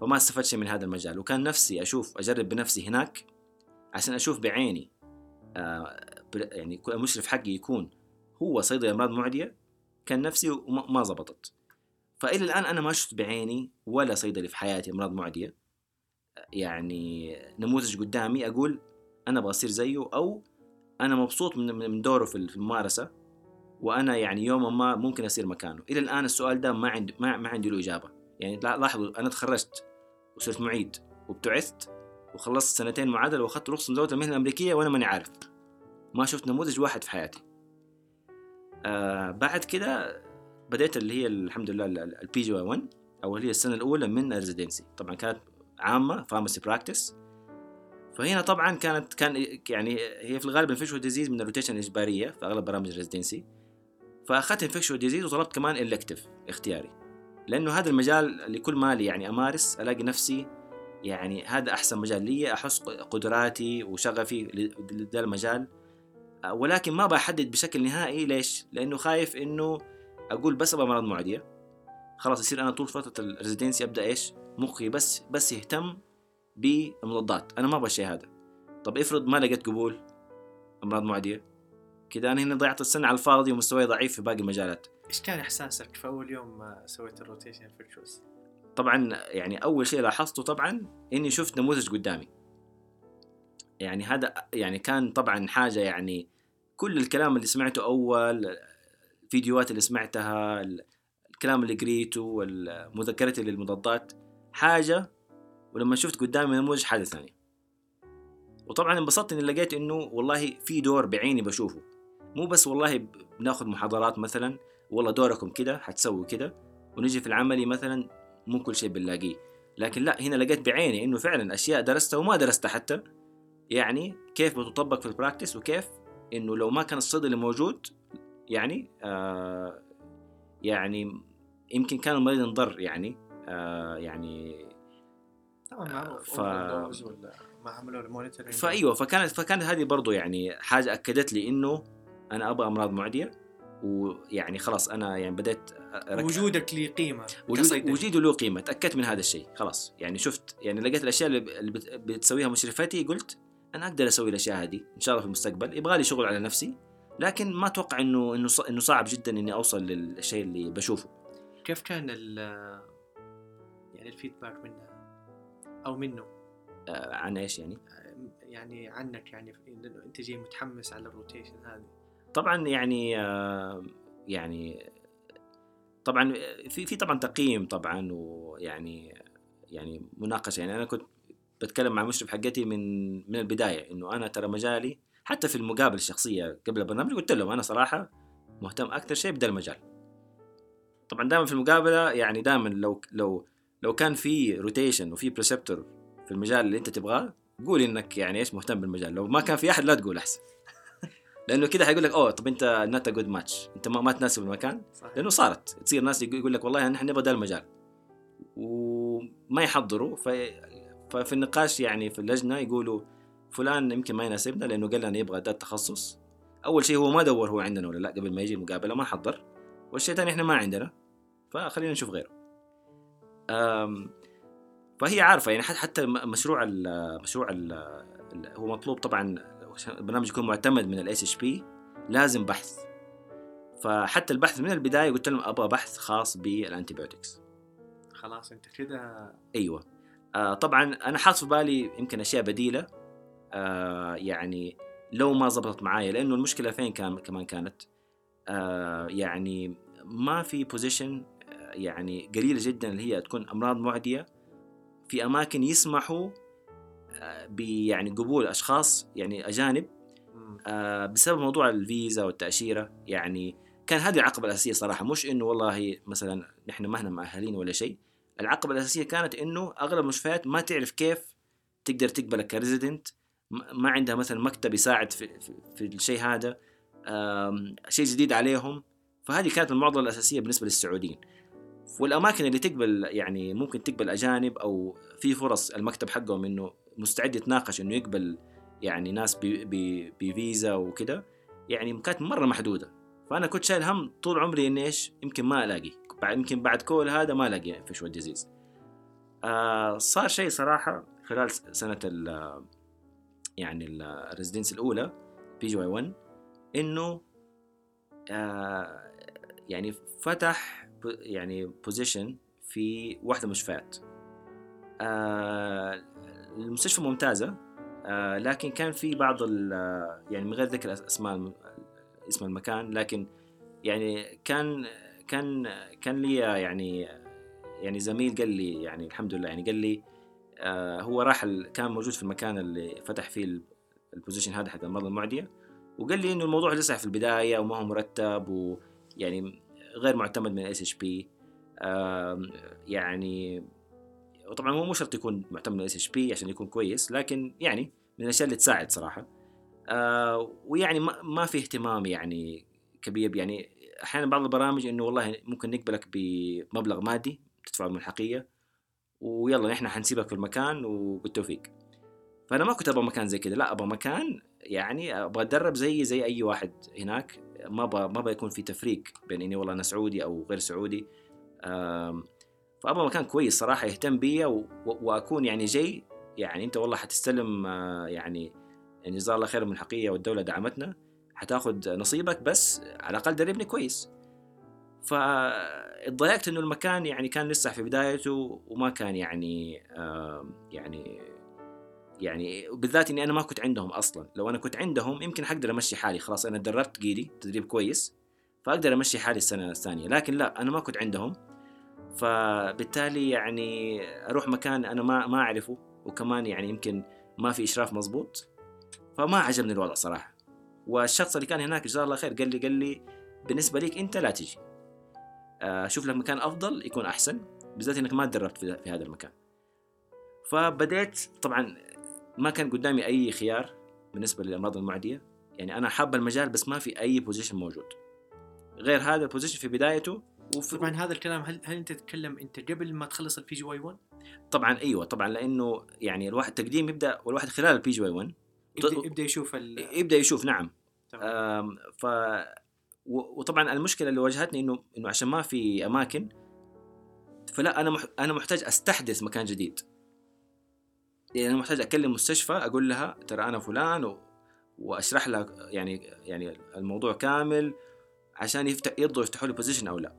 فما استفدت شيء من هذا المجال. وكان نفسي أشوف أجرب بنفسي هناك عشان أشوف بعيني. آه، يعني المشرف حقي يكون هو صيدلي امراض معدية. كان نفسي وما ما زبطت. فإلى الآن أنا ما شفت بعيني ولا صيدلي في حياتي أمراض معدية. يعني نموذج قدامي أقول أنا أبغى أصير زيه أو أنا مبسوط من من دوره في الممارسة وأنا يعني يوما ما ممكن أصير مكانه. إلى الآن السؤال ده ما عندي ما, ما عندي له إجابة. يعني لا- لاحظوا أنا تخرجت وصرت معيد وابتعثت وخلصت سنتين معادلة وأخذت رخصة مزاوله المهنة الأمريكية وأنا ماني عارف. ما شفت نموذج واحد في حياتي. آه بعد كده بديت اللي هي الحمد لله ال PGY 1 أو اللي هي السنة الأولى من ال residency طبعا كانت عامة pharmacy practice فهنا طبعا كانت كان يعني هي في الغالب infectious disease من ال rotation الاجباريه في أغلب برامج ال residency فأخذت infectious disease وطلبت كمان الكتف اختياري. لأنه هذا المجال اللي كل ما لي يعني أمارس ألاقي نفسي يعني هذا أحسن مجال لي أحس قدراتي وشغفي لهذا المجال. ولكن ما بحدد بشكل نهائي ليش؟ لأنه خايف إنه أقول بس أبغى مرض معديه خلاص يصير أنا طول فترة ال residency أبدأ إيش؟ مخي بس بس يهتم بالمضادات. أنا ما أبغى الشيء هذا. طب افرض ما لقيت قبول أمراض معدية. كذا أنا هنا ضيعت السنة على الفاضي ومستواي ضعيف في باقي المجالات. إيش كان إحساسك في أول يوم ما سويت ال rotation infectious؟ طبعا يعني أول شيء لاحظته طبعا إني شفت نموذج قدامي. يعني هذا يعني كان طبعا حاجة يعني كل الكلام اللي سمعته أول الفيديوهات اللي سمعتها الكلام اللي قريته والمذاكرتي للمضادات حاجة ولما شفت قدامي نموذج حاجة ثانية. وطبعا انبسطت إني لقيت إنه والله في دور بعيني بشوفه. مو بس والله بناخذ محاضرات مثلا والله دوركم كده حتسوي كده ونجي في العملي مثلا مو كل شيء بنلاقيه. لكن لا هنا لقيت بعيني إنه فعلا أشياء درستها وما درستها حتى. يعني كيف بتطبق في البراكتس وكيف إنه لو ما كان الصيدلي موجود يعني آه يعني يمكن كان المريض انضر يعني آه يعني طبعا معروف ف- ما عملوا فأيوة فكانت فكانت هذه برضو يعني حاجة أكدت لي إنه أنا أبغى أمراض معدية ويعني خلاص أنا يعني بديت أركز- وجودك ليه قيمة وجود. وجوده له قيمة تأكدت من هذا الشيء خلاص. يعني شفت يعني لقيت الأشياء اللي اللي بت- بتسويها مشرفتي قلت أنا أقدر أسوي الأشياء هذه إن شاء الله في المستقبل. يبغى لي شغل على نفسي لكن ما أتوقع انه إنه صعب جدا إني أوصل للشيء اللي بشوفه. كيف كان ال يعني الفيدباك منها أو منه؟ آه عن إيش يعني؟ يعني عنك يعني إنه أنت جاي متحمس على الروتيشن هذه. طبعا يعني آه يعني طبعا في في طبعا تقييم طبعا ويعني يعني مناقشة. يعني أنا كنت بتكلم مع المشرف حقتي من من البداية إنه أنا ترى مجالي حتى في المقابله الشخصية قبل البرنامج قلت لهم أنا صراحة مهتم أكثر شيء بدا المجال. طبعا دائما في المقابلة يعني دائما لو لو لو كان في rotation وفي preceptor في المجال اللي أنت تبغاه قول إنك يعني إيش مهتم بالمجال. لو ما كان في أحد لا تقول أحسن. لأنه كده حيقول لك أوه طب أنت not good match أنت ما, ما تناسب المكان. صحيح لأنه صارت. تصير ناس يقول لك والله نحن نبغى ده المجال. وما يحضروا ف... ففي النقاش يعني في اللجنة يقولوا فلان يمكن ما يناسبنا لأنه قال لنا يبغى ده التخصص أول شيء هو ما دور هو عندنا ولا لا قبل ما يجي المقابلة ما حضر والشيء الثاني إحنا ما عندنا فخلينا نشوف غيره. فهي عارفة يعني حتى مشروع ال مشروع ال هو مطلوب طبعا البرنامج يكون معتمد من ال ASHP لازم بحث. فحتى البحث من البداية قلت لهم أبغى بحث خاص بال antibiotics خلاص أنت كده أيوه. آه طبعا أنا حاط في بالي يمكن أشياء بديلة. آه يعني لو ما زبطت معايا لأنه المشكلة فين كان كمان كانت؟ آه يعني ما في بوزيشن يعني قليلة جدا اللي هي تكون أمراض معدية في أماكن يسمحوا آه يعني قبول أشخاص يعني أجانب. آه، بسبب موضوع الفيزا والتأشيرة. يعني كان هذه العقبة الأساسية صراحة. مش إنه والله مثلا نحن ما إحنا مؤهلين ولا شيء. العقبة الأساسية كانت إنه أغلب المستشفيات ما تعرف كيف تقدر تقبلك ك resident ما عندها مثلا مكتب يساعد في, في, في الشيء هذا شيء جديد عليهم. فهذه كانت المعضلة الأساسية بالنسبة للسعوديين. والأماكن اللي تقبل يعني ممكن تقبل أجانب أو في فرص المكتب حقهم إنه مستعد يتناقش إنه يقبل يعني ناس بفيزا وكده يعني كانت مرة محدودة. فأنا كنت شايل هم طول عمري إني إيش؟ يمكن ما ألاقي. بعد يمكن بعد كل هذا ما ألاقي في infectious disease آه صار شيء صراحة خلال سنة يعني ال residency الأولى PGY 1 إنه آه يعني فتح يعني position في واحدة من المستشفيات آه، المستشفى ممتازة آه، لكن كان في بعض يعني من غير ذكر أسماء اسم المكان لكن يعني كان كان كان لي يعني يعني زميل قال لي يعني الحمد لله يعني قال لي هو راح كان موجود في المكان اللي فتح فيه ال- ال position هذا حق الامراض المعدية وقال لي إنه الموضوع لسه في البداية وما هو مرتب ويعني غير معتمد من ال ASHP يعني وطبعا هو مو شرط يكون معتمد من ال ASHP عشان يكون كويس لكن يعني من الأشياء اللي تساعد صراحة. آه ويعني ما, في اهتمام يعني كبير. يعني أحيانا بعض البرامج إنه والله ممكن نقبلك بمبلغ مادي تدفعه الملحقيه ويلا نحن حنسيبك في المكان وبالتوفيق. فأنا ما كنت أبغى مكان زي كذا لا أبغى مكان يعني أبغى أتدرب زي زي أي واحد هناك. ما أبغى ما أبغى يكون في تفريق بين إني والله أنا سعودي أو غير سعودي. فأبغى مكان كويس صراحة يهتم بي وأكون يعني جاي. يعني أنت والله حتستلم آه، يعني يعني جزاه الله خير من الحقيقة والدولة دعمتنا. حتاخذ نصيبك بس على الأقل دربني كويس. فاتضايقت إنه المكان يعني كان لسه في بدايته وما كان يعني يعني يعني بالذات إني أنا ما كنت عندهم أصلا. لو أنا كنت عندهم يمكن حقدر أمشي حالي. خلاص أنا تدربت قيدي تدريب كويس فأقدر أمشي حالي السنة الثانية. لكن لا أنا ما كنت عندهم. فبالتالي يعني أروح مكان أنا ما ما أعرفه وكمان يعني يمكن ما في إشراف مزبوط فما عجبني الوضع صراحة. والشخص اللي كان هناك جزاه الله خير قال لي قال لي بالنسبة ليك أنت لا تجي. آه، شوف لك مكان أفضل يكون أحسن بالذات إنك ما تدربت في هذا المكان. فبديت طبعا ما كان قدامي أي خيار بالنسبة للأمراض المعدية. يعني أنا حاب المجال بس ما في أي position موجود. غير هذا ال position في بدايته وفي طبعا هذا الكلام هل هل أنت تتكلم أنت قبل ما تخلص ال PGY 1 طبعا أيوه طبعا لأنه يعني الواحد تقديم يبدأ والواحد خلال ال PGY 1 يبدا يشوف ال يبدأ يشوف نعم. و- وطبعا المشكلة اللي واجهتني إنه إنه عشان ما في أماكن فلا أنا. أنا محتاج أستحدث مكان جديد. يعني أنا محتاج أكلم مستشفى أقول لها ترى أنا فلان و... وأشرح لها يعني يعني الموضوع كامل عشان يفتح يرضوا يفتحوا لي position أو لا.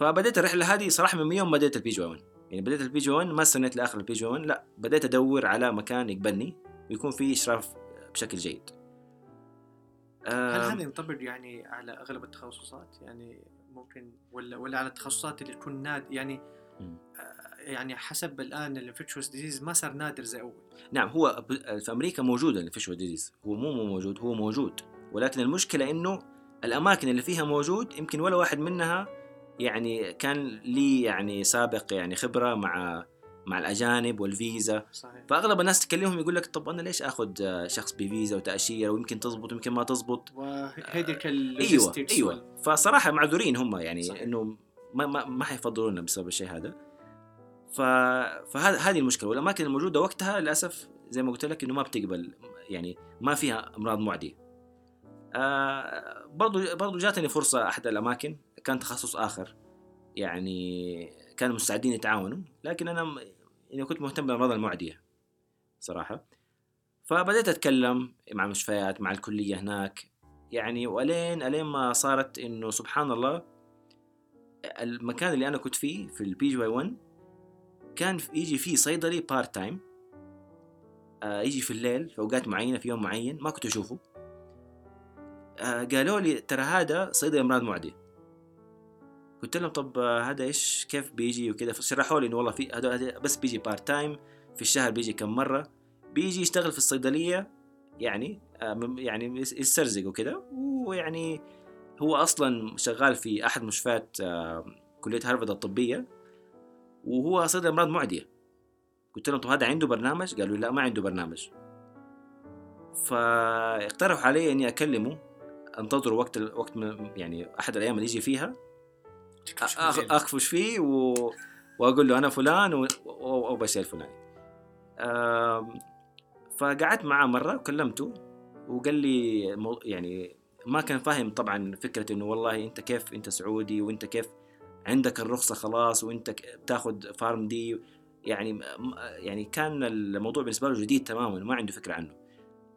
فبديت الرحلة هذه صراحة من يوم بديت ال PGY 1 يعني بديت ال PGY 1 ما استنيت لآخر ال PGY 1 لا بديت أدور على مكان يقبلني ويكون فيه إشراف بشكل جيد. هل هذا ينطبق يعني على أغلب التخصصات؟ يعني ممكن ولا ولا على التخصصات اللي تكون نادرة يعني. آه، يعني حسب الآن ال infectious disease ما صار نادر زي أول. نعم هو في أمريكا موجود ال infectious disease هو مو مو موجود هو موجود. ولكن المشكلة إنه الأماكن اللي فيها موجود يمكن ولا واحد منها يعني كان لي يعني سابق يعني خبرة مع مع الأجانب والفيزا. صحيح. فأغلب الناس تكلمهم يقول لك طب أنا ليش آخذ آه، شخص بفيزا وتأشيرة ويمكن تزبط ويمكن ما تزبط وهيدك أيوه ال logistics أيوه. فصراحة معذورين هم يعني. إنه ما ما ما حيفضلونا بسبب الشيء هذا. ف... فهذه هذه المشكلة. والأماكن الموجودة وقتها للأسف زي ما قلت لك إنه ما بتقبل يعني ما فيها أمراض معدية. آه برضو برضو جاتني فرصة أحد الأماكن كان تخصص آخر. يعني كانوا مستعدين يتعاونوا لكن أنا يعني كنت مهتم بالامراض المعدية صراحة. فبدأت أتكلم مع المستشفيات مع الكلية هناك. يعني وألين ألين ما صارت إنه سبحان الله المكان اللي أنا كنت فيه في ال PGY 1 كان يجي فيه صيدلي part time آه يجي في الليل في أوقات معينة في يوم معين ما كنت أشوفه. آه قالوا لي ترى هذا صيدلي أمراض معدية. قلت لهم طب هذا إيش؟ كيف بيجي وكذا فشرحوا لي إنه والله في هذا بس بيجي part time في الشهر بيجي كم مرة. بيجي يشتغل في الصيدلية يعني آه يعني يس- يسترزق وكذا ويعني هو أصلا شغال في أحد مستشفيات آه كلية هارفارد الطبية. وهو صيدلي امراض معدية. قلت لهم طب هذا عنده برنامج؟ قالوا لا ما عنده برنامج. فاقترحوا علي إني أكلمه انتظر وقت وقت يعني أحد الأيام اللي يجي فيها. أخفش فيه و... وأقول له أنا فلان و... و... وبشير الفلاني فقعدت معاه مرة وكلمته وقال لي. يعني ما كان فاهم طبعا فكرة إنه والله أنت كيف أنت سعودي وأنت كيف عندك الرخصة خلاص وأنت بتاخذ فارم دي. يعني يعني كان الموضوع بالنسبة له جديد تماما ما عنده فكرة عنه.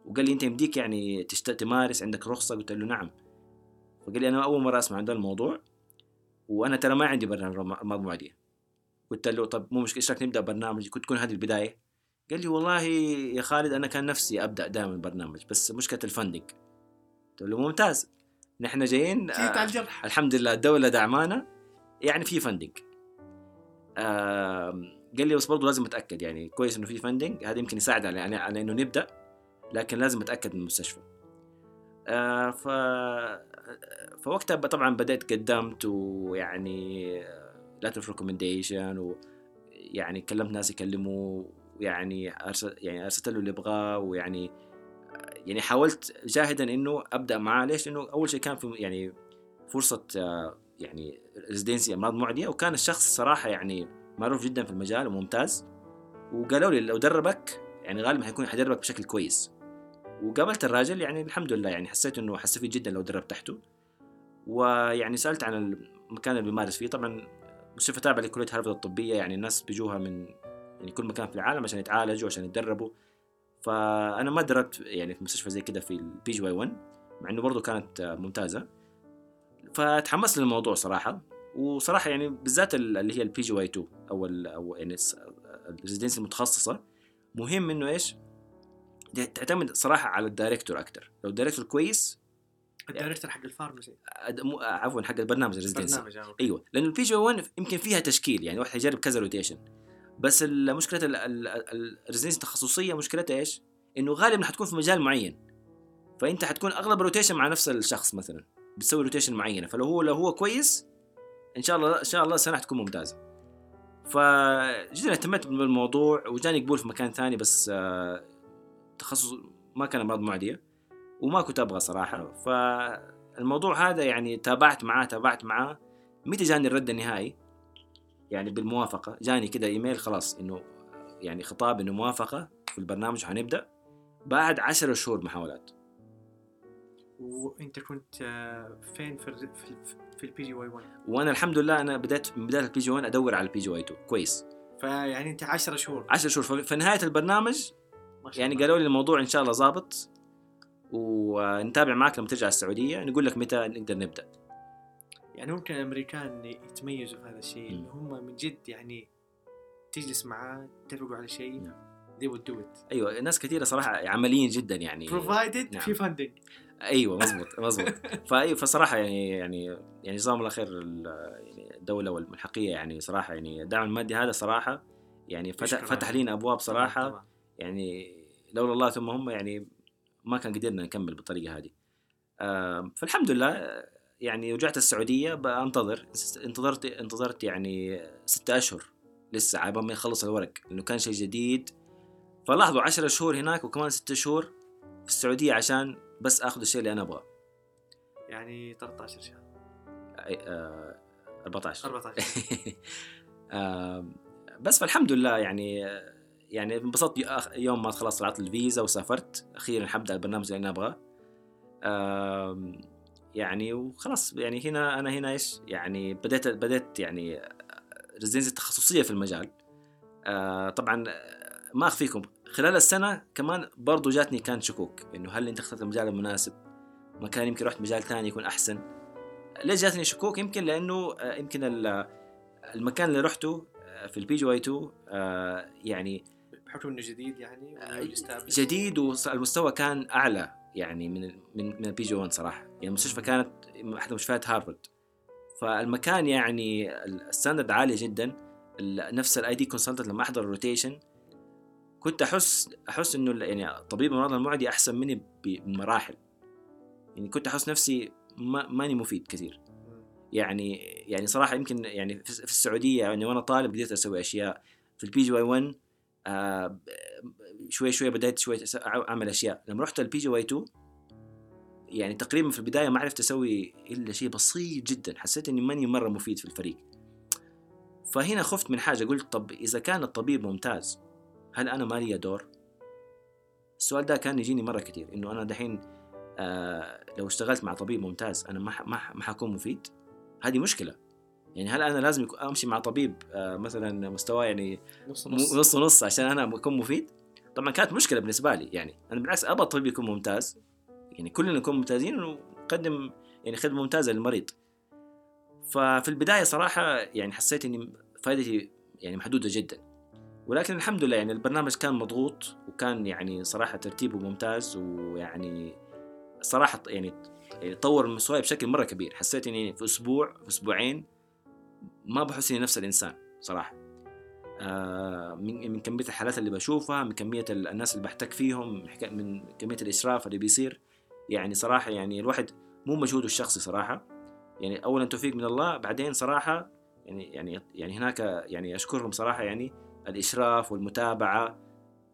وقال لي أنت يمديك يعني تشت... تمارس عندك رخصة؟ قلت له نعم. فقال لي أنا أول مرة أسمع عن الموضوع. وأنا ترى ما عندي برنامج امراض معديه قلت له طب مو مشكلة إيش نبدأ برنامج؟ كنت تكون هذه البداية. قال لي والله يا خالد أنا كان نفسي أبدأ دائما برنامج بس مشكلة الفندق. قلت له ممتاز. نحن جايين الجرح. الحمد لله الدولة دعمانا. يعني في فندق. آه قال لي بس برضه لازم أتأكد يعني كويس إنه في فندنج هذا يمكن يساعد على يعني على إنه نبدأ لكن لازم أتأكد من المستشفى. آه ف فوقتها طبعا بدأت قدمت ويعني letter of recommendation ويعني كلمت ناس يكلموا ويعني ارسل يعني أرسلت له اللي يبغاه ويعني يعني حاولت جاهدا إنه أبدأ معاه. ليش؟ لأنه أول شيء كان في يعني فرصة آه، يعني residency أمراض معدية. وكان الشخص صراحة يعني معروف جدا في المجال وممتاز. وقالوا لي لو دربك يعني غالبا حيكون حيدربك بشكل كويس. وقابلت الراجل يعني الحمد لله يعني حسيت إنه حستفيد جدا لو دربت تحته. ويعني سألت عن المكان اللي بيمارس فيه. طبعا مستشفى تابع لكلية هارفارد الطبية يعني الناس بيجوها من يعني كل مكان في العالم عشان يتعالجوا عشان يتدربوا. فأنا ما دربت يعني في مستشفى زي كده في ال PGY 1 مع إنه برضه كانت ممتازة. فتحمست للموضوع صراحة. وصراحة يعني بالذات اللي هي ال PGY 2 أو أو يعني ال residency المتخصصة مهم إنه إيش؟ تعتمد صراحة على ال director أكثر لو ال director كويس ال director حق ال pharmacy عفوا حق البرنامج ال residency برنامج آه، أيوه لأنه PGY 1 يمكن فيها تشكيل يعني واحد يجرب كذا rotation بس المشكلة ال residency التخصصيه مشكلتها إيش؟ إنه غالبا حتكون في مجال معين. فأنت حتكون أغلب rotation مع نفس الشخص مثلا بتسوي rotation معينة. فلو هو لو هو كويس إن شاء الله إن شاء الله السنة حتكون ممتازة. فجدا اهتميت بالموضوع وجاني قبول في مكان ثاني بس آه، تخصص ما كان امراض معدية. وما كنت أبغى صراحة. فالموضوع هذا يعني تابعت معاه تابعت معاه. متى جاني الرد النهائي؟ يعني بالموافقة. جاني كده إيميل خلاص إنه يعني خطاب إنه موافقة في البرنامج وحنبدا بعد عشر شهور محاولات. وأنت كنت آه، فين في في, في ال PGY 1 وأنا الحمد لله أنا بدأت من بداية ال PG 1 أدور على ال PGY 2 كويس. فيعني أنت 10 شهور. 10 شهور. في نهاية البرنامج يعني. قالوا لي الموضوع إن شاء الله ظابط. ونتابع معك لما ترجع السعودية نقول لك متى نقدر نبدأ يعني ممكن الأمريكان يتميزوا في هذا الشيء. انه هم من جد يعني تجلس معاه تتفقوا على شيء نعم. they would do it أيوه ناس كثيرة صراحة عمليين جدا يعني provided نعم. في funding أيوه مزبوط مزبوط فايوه فصراحة يعني يعني يعني جزاهم الله خير يعني الدولة والملحقية يعني صراحة يعني الدعم المادي هذا صراحة يعني فتح فتح. لنا أبواب صراحة طبعاً. يعني لولا الله ثم هم يعني ما كان قدرنا نكمل بالطريقة هذه. فالحمد لله آه، يعني رجعت السعودية بأنتظر انتظرت انتظرت يعني ستة أشهر لسه عبال ما يخلص الورق لأنه كان شيء جديد. فلاحظوا عشرة شهور هناك وكمان ستة شهور في السعودية عشان بس آخذ الشيء اللي أنا أبغاه. يعني 13 شهر. أي- آه، 14 14 آم، بس فالحمد لله يعني يعني انبسطت يو- يوم ما خلاص طلعت الفيزا وسافرت. أخيرا حبدا البرنامج اللي أنا أبغاه. يعني وخلاص يعني هنا أنا هنا إيش؟ يعني بديت بديت يعني residency تخصصيه في المجال. آه، طبعا ما أخفيكم خلال السنة كمان برضو جاتني كان شكوك إنه هل أنت اخترت المجال المناسب؟ مكان يمكن رحت مجال ثاني يكون أحسن. ليش جاتني شكوك؟ يمكن لأنه آه، يمكن ال- المكان اللي رحته آه، في ال PGY 2 آه، يعني بحكم إنه جديد يعني آه،. جديد والمستوى كان أعلى يعني من من من ال PG 1 صراحة. يعني المستشفى كانت احد مستشفيات هارفرد فالمكان يعني ال standard عالي جدا. نفس ال ID consultant لما أحضر ال rotation كنت أحس أحس إنه يعني طبيب المرضى المعدي أحسن مني بمراحل. يعني كنت أحس نفسي ما ماني مفيد كثير. يعني يعني صراحة يمكن يعني في في السعودية يعني وأنا طالب قدرت أسوي أشياء. في ال PGY 1 آه، شوي شوي بدأت شوي أعمل أشياء. لما رحت ال PGY 2 يعني تقريبا في البداية ما عرفت أسوي إلا شيء بسيط جدا. حسيت إني ماني مرة مفيد في الفريق. فهنا خفت من حاجة قلت طب إذا كان الطبيب ممتاز هل أنا ما لي دور؟ السؤال ده كان يجيني مرة كثير إنه أنا دحين آه لو اشتغلت مع طبيب ممتاز أنا ما ما حكون مفيد؟ هذه مشكلة. يعني هل أنا لازم أمشي مع طبيب آه مثلا مستواه يعني نص نص. نص نص عشان أنا أكون مفيد؟ طبعا كانت مشكلة بالنسبة لي يعني أنا بالعكس أبغى الطبيب يكون ممتاز يعني كلنا نكون ممتازين ونقدم يعني خدمة ممتازة للمريض. ففي البداية صراحة يعني حسيت إني فائدتي يعني محدودة جدا. ولكن الحمد لله يعني البرنامج كان مضغوط وكان يعني صراحة ترتيبه ممتاز ويعني صراحة يعني طور مستواي بشكل مرة كبير. حسيت إني في أسبوع في أسبوعين ما بحس إني نفس الإنسان صراحة. آه من من كمية الحالات اللي بشوفها من كمية الناس اللي بحتك فيهم من كمية الاشراف اللي بيصير. يعني صراحة يعني الواحد مو مجهوده الشخصي صراحة. يعني اولا توفيق من الله بعدين صراحة يعني يعني يعني هناك يعني أشكرهم صراحة يعني الاشراف والمتابعة.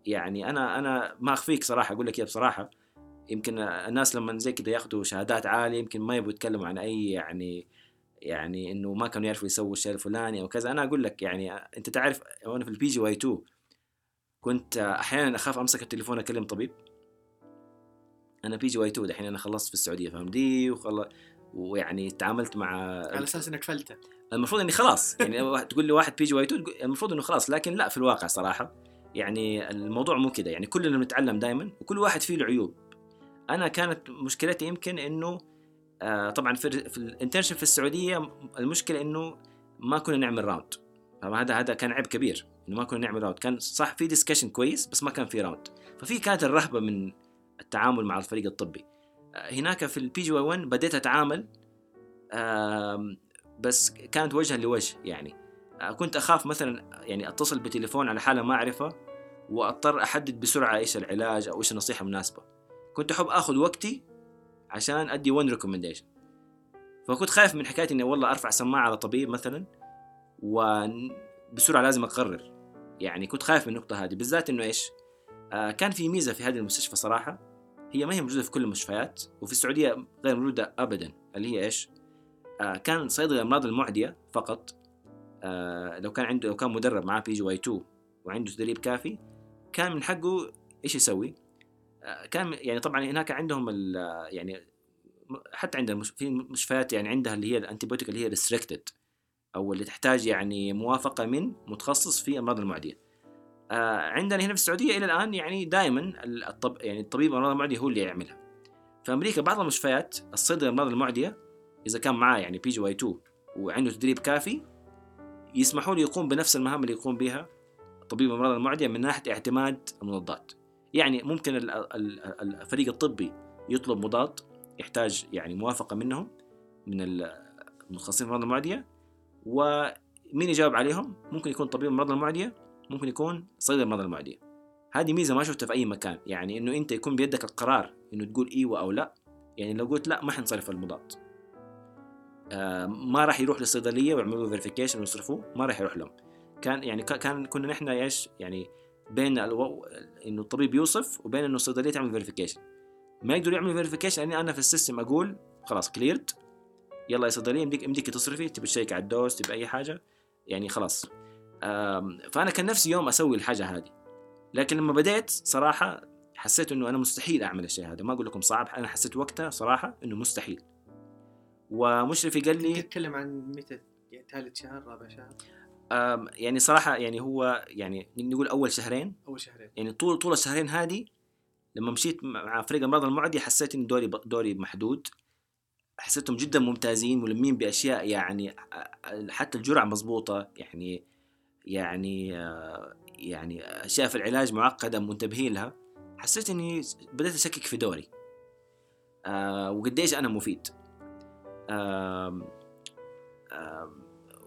يعني أنا أنا ما أخفيك صراحة أقول لك بصراحة. يمكن الناس لما زي كذا ياخذوا شهادات عالية يمكن ما يبغوا يتكلموا عن أي يعني يعني إنه ما كانوا يعرفوا يسووا الشيء الفلاني أو كذا. أنا أقول لك يعني أنت تعرف وأنا في ال PGY 2 كنت أحيانا أخاف أمسك التليفون أكلم طبيب. أنا PGY 2 دحين أنا خلصت في السعودية فاهم دي وخل... ويعني تعاملت مع على أساس إنك فلتة. المفروض إني خلاص. يعني تقول لي واحد PGY 2 المفروض إنه خلاص لكن لا في الواقع صراحة. يعني الموضوع مو كذا يعني كلنا بنتعلم دائما وكل واحد فيه له عيوب أنا كانت مشكلتي يمكن إنه آه طبعا في, في ال internship في السعودية المشكلة إنه ما كنا نعمل round هذا هذا كان عيب كبير إنه ما كنا نعمل round كان صح في discussion كويس بس ما كان في round ففي كانت الرهبة من التعامل مع الفريق الطبي. آه هناك في ال PG 1 بديت أتعامل بس كانت وجها لوجه يعني. آه كنت أخاف مثلا يعني أتصل بتليفون على حالة ما أعرفها وأضطر أحدد بسرعة إيش العلاج أو إيش النصيحة المناسبة. كنت أحب آخذ وقتي عشان أدي ون ريكومنديشن فكنت خايف من حكاية إني والله أرفع سماعة على طبيب مثلا وبسرعه لازم أقرر. يعني كنت خايف من النقطة هذه بالذات إنه إيش؟ آه كان في ميزة في هذه المستشفى صراحة. هي ما هي موجودة في كل المستشفيات وفي السعودية غير موجودة ابدا اللي هي إيش؟ آه كان صيدلي الأمراض المعدية فقط. آه لو كان عنده لو كان مدرب معاه PGY 2 وعنده تدريب كافي كان من حقه إيش يسوي؟ كان يعني طبعا هناك عندهم يعني حتى عندنا في مستشفيات يعني عندها اللي هي ال antibiotic اللي هي restricted أو اللي تحتاج يعني موافقة من متخصص في أمراض المعديه. آه عندنا هنا في السعودية إلى الآن يعني دائما الطب يعني الطبيب الامراض المعديه هو اللي يعملها. في أمريكا بعض المستشفيات الصيدلي الامراض المعديه إذا كان معاه يعني PGY 2 وعنده تدريب كافي يسمحوا له يقوم بنفس المهام اللي يقوم بها طبيب الامراض المعديه من ناحية اعتماد المضادات. يعني ممكن الفريق الطبي يطلب مضاد يحتاج يعني موافقة منهم من المتخصصين في الأمراض المعدية ومين يجاوب عليهم؟ ممكن يكون طبيب الأمراض المعدية ممكن يكون صيدلي الأمراض المعدية. هذه ميزة ما شفتها في أي مكان يعني إنه أنت يكون بيدك القرار إنه تقول إيوه أو لا يعني لو قلت لا ما حنصرف المضاد. آه ما راح يروح للصيدلية ويعملوا verification ويصرفوه ما راح يروح لهم. كان يعني كان كنا نحن إيش يعني بين ألو... إنه الطبيب يوصف وبين إنه الصيدلية تعمل verification ما يقدروا يعملوا verification لاني أنا في ال system أقول خلاص cleared يلا يا صيدلية يمديك يمديك تصرفي تبي check على ال dose تبي أي حاجة. يعني خلاص. فأنا كان نفسي يوم أسوي الحاجة هذه. لكن لما بديت صراحة حسيت إنه أنا مستحيل أعمل الشيء هذا. ما أقول لكم صعب أنا حسيت وقتها صراحة إنه مستحيل. ومشرفي قال لي تتكلم عن متى؟ ثالث شهر رابع شهر؟ يعني صراحة يعني هو يعني نقول أول شهرين أول شهرين. يعني طول طول الشهرين هذه لما مشيت مع فريق الامراض المعديه حسيت إن دوري دوري محدود. حسيتهم جدا ممتازين ملمين بأشياء يعني حتى الجرعة مضبوطة. يعني يعني يعني أشياء في العلاج معقدة منتبهين لها. حسيت إني بدأت أشكك في دوري. وقديش أنا مفيد.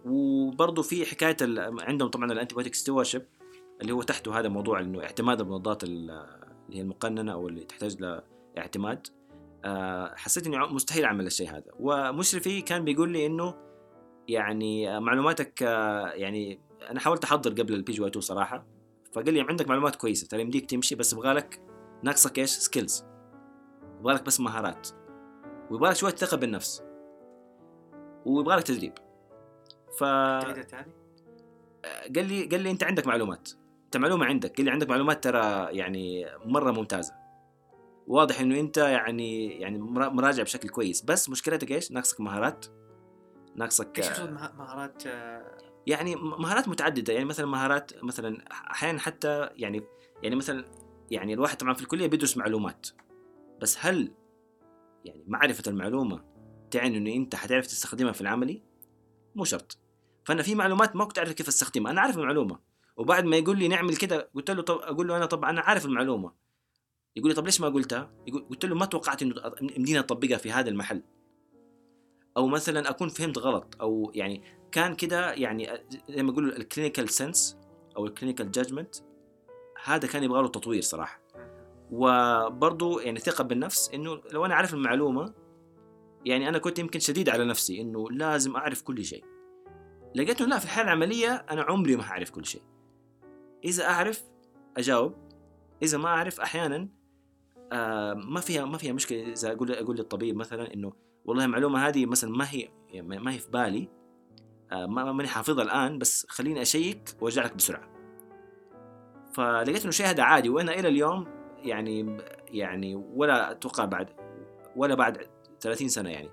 وبرضه في حكاية عندهم طبعا ال antibiotic stewardship اللي هو تحته هذا موضوع إنه اعتماد المضادات اللي هي المقننة أو اللي تحتاج لاعتماد آه، حسيت إني مستحيل أعمل الشيء هذا. ومشرفي كان بيقول لي إنه يعني معلوماتك آه، يعني أنا حاولت أحضر قبل ال PG 2 صراحة. فقال لي عندك معلومات كويسة ترى يمديك تمشي بس يبغى لك ناقصك إيش؟ skills يبغى لك بس مهارات. ويبغى لك شوية ثقة بالنفس. ويبغى لك تدريب. ف قال لي قال لي انت عندك معلومات. انت معلومة عندك. قال لي عندك معلومات ترى يعني مرة ممتازة. واضح إنه أنت يعني يعني مراجع بشكل كويس. بس مشكلتك إيش؟ ناقصك مهارات. ناقصك إيش مهارات يعني مهارات متعددة. يعني مثلا مهارات مثلا أحيانا حتى يعني يعني مثلا يعني الواحد طبعا في الكلية بيدرس معلومات. بس هل يعني معرفة المعلومة تعني إنه أنت حتعرف تستخدمها في العملي؟ مو شرط. فأنا في معلومات ما كنت اعرف كيف أستخدمها. أنا عارف المعلومة. وبعد ما يقول لي نعمل كده قلت له طب أقول له أنا طب أنا عارف المعلومة. يقول لي طب ليش ما قلتها؟ قلت له ما توقعت إنه يمدينا اطبقها في هذا المحل. أو مثلا أكون فهمت غلط. أو يعني كان كده يعني زي ما يقولوا ال clinical sense أو ال clinical judgment هذا كان يبغى له تطوير صراحة. وبرضه يعني ثقة بالنفس إنه لو أنا عارف المعلومة يعني أنا كنت يمكن شديد على نفسي إنه لازم أعرف كل شيء. لقيت لا في الحالة العملية أنا عمري ما هعرف كل شيء. إذا أعرف أجاوب إذا ما أعرف أحيانا آه ما فيها ما فيها مشكلة. إذا أقول أقول للطبيب مثلا إنه والله المعلومة هذه مثلا ما هي ما هي في بالي آه ما ماني حافظها الآن بس خليني أشيك وارجع لك بسرعة. فلقيت إنه الشيء هذا عادي وأنا إلى اليوم يعني يعني ولا أتوقع بعد ولا بعد 30 سنة يعني.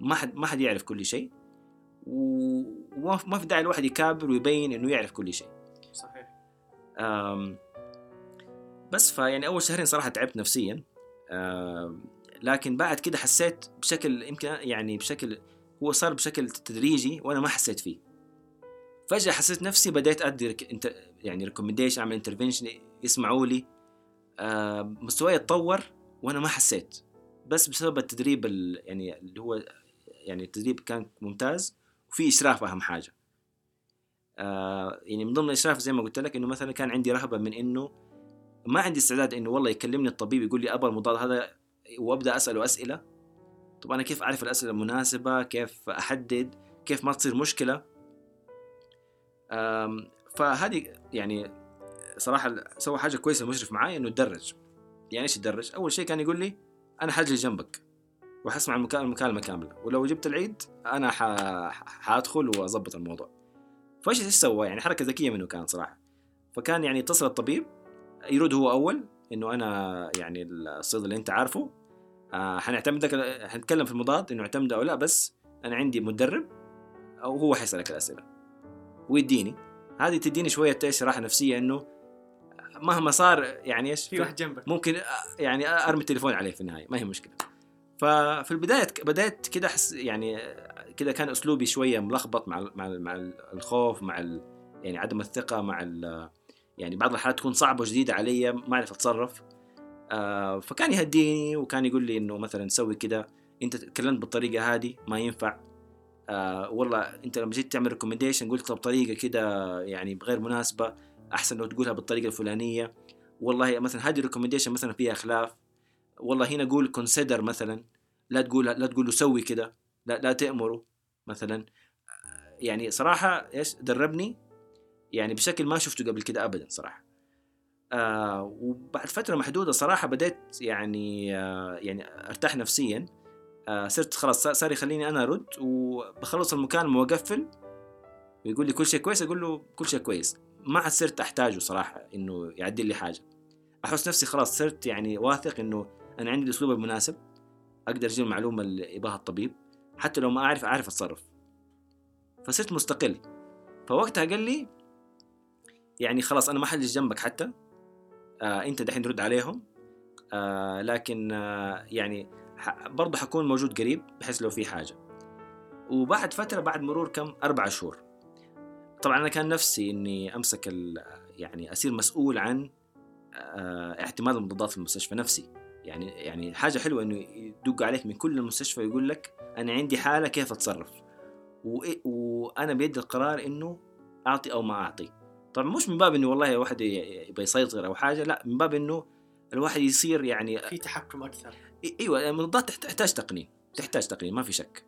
ما حد ما حد يعرف كل شيء وما في داعي الواحد يكابر ويبين إنه يعرف كل شيء. صحيح. بس فيعني أول شهرين صراحة تعبت نفسيا. لكن بعد كده حسيت بشكل يمكن يعني بشكل هو صار بشكل تدريجي وأنا ما حسيت فيه. فجأة حسيت نفسي بديت أدي انت يعني recommendation أعمل intervention يسمعوا لي. مستواي اتطور وأنا ما حسيت. بس بسبب التدريب يعني اللي هو يعني التدريب كان ممتاز وفي إشراف أهم حاجة. آه يعني من ضمن الإشراف زي ما قلت لك إنه مثلا كان عندي رهبة من إنه ما عندي استعداد إنه والله يكلمني الطبيب يقول لي أبغى المضاد هذا وأبدأ اساله اسئله طب أنا كيف أعرف الأسئلة المناسبة؟ كيف أحدد؟ كيف ما تصير مشكلة؟ فهذه يعني صراحة سوى حاجة كويسة المشرف معاي إنه تدرج يعني إيش يدرج؟ أول شيء كان يقول لي أنا حجلس جنبك وحسمع المكالمه كامله ولو جبت العيد أنا حادخل واظبط الموضوع. فايش إيش سوى؟ يعني حركة ذكية منه كانت صراحة. فكان يعني اتصل الطبيب. يرد هو أول إنه أنا يعني الصيد اللي أنت عارفه. آه حنعتمدك حنتكلم في المضاد إنه اعتمد أو لا بس أنا عندي مدرب أو هو حيسألك الأسئلة. ويديني. هذه تديني شوية إيش راحة نفسية إنه مهما صار يعني إيش في واحد جنبك. ممكن يعني أرمي التليفون عليه في النهاية ما هي مشكلة. ففي البداية بدأت كده أحس يعني كده كان أسلوبي شوية ملخبط مع مع مع الخوف مع يعني عدم الثقة مع يعني بعض الحالات تكون صعبة وجديدة علي ما أعرف أتصرف. آه فكان يهديني وكان يقول لي إنه مثلا سوي كده أنت تكلمت بالطريقة هذه ما ينفع. آه والله أنت لما جيت تعمل recommendation قلت بطريقه كده يعني غير مناسبة. أحسن لو تقولها بالطريقة الفلانية. والله مثلا هذه ال recommendation مثلا فيها خلاف. والله هنا قول consider مثلا. لا تقول لا تقول له سوي كده. لا لا تأمره مثلا. يعني صراحة إيش؟ دربني. يعني بشكل ما شفته قبل كده ابدا صراحة. آه وبعد فترة محدودة صراحة بديت يعني آه يعني أرتاح نفسيا. آه صرت خلاص صار يخليني أنا أرد. وبخلص المكالمة وأقفل. ويقول لي كل شيء كويس؟ أقول له كل شيء كويس. ما صرت أحتاجه صراحة إنه يعدل لي حاجة. احس نفسي خلاص صرت يعني واثق إنه أنا عندي الأسلوب المناسب أقدر أجيب المعلومة اللي يبغاها الطبيب حتى لو ما أعرف أعرف أتصرف. فصرت مستقل. فوقتها قال لي يعني خلاص أنا ما حجلس جنبك حتى آه أنت دحين ترد عليهم آه لكن آه يعني برضه حكون موجود قريب بحيث لو في حاجة. وبعد فترة بعد مرور كم أربع شهور طبعا أنا كان نفسي إني أمسك يعني أصير مسؤول عن آه اعتماد المضادات في المستشفى نفسي. يعني يعني حاجة حلوة إنه يدق عليك من كل المستشفى يقول لك أنا عندي حالة كيف أتصرف؟ وأنا بيدي القرار إنه أعطي أو ما أعطي. طبعا مش من باب إنه والله واحد يبغى يسيطر أو حاجة لا من باب إنه الواحد يصير يعني في تحكم أكثر. إيوه المضادات تحتاج تقنين تحتاج تقنين ما في شك.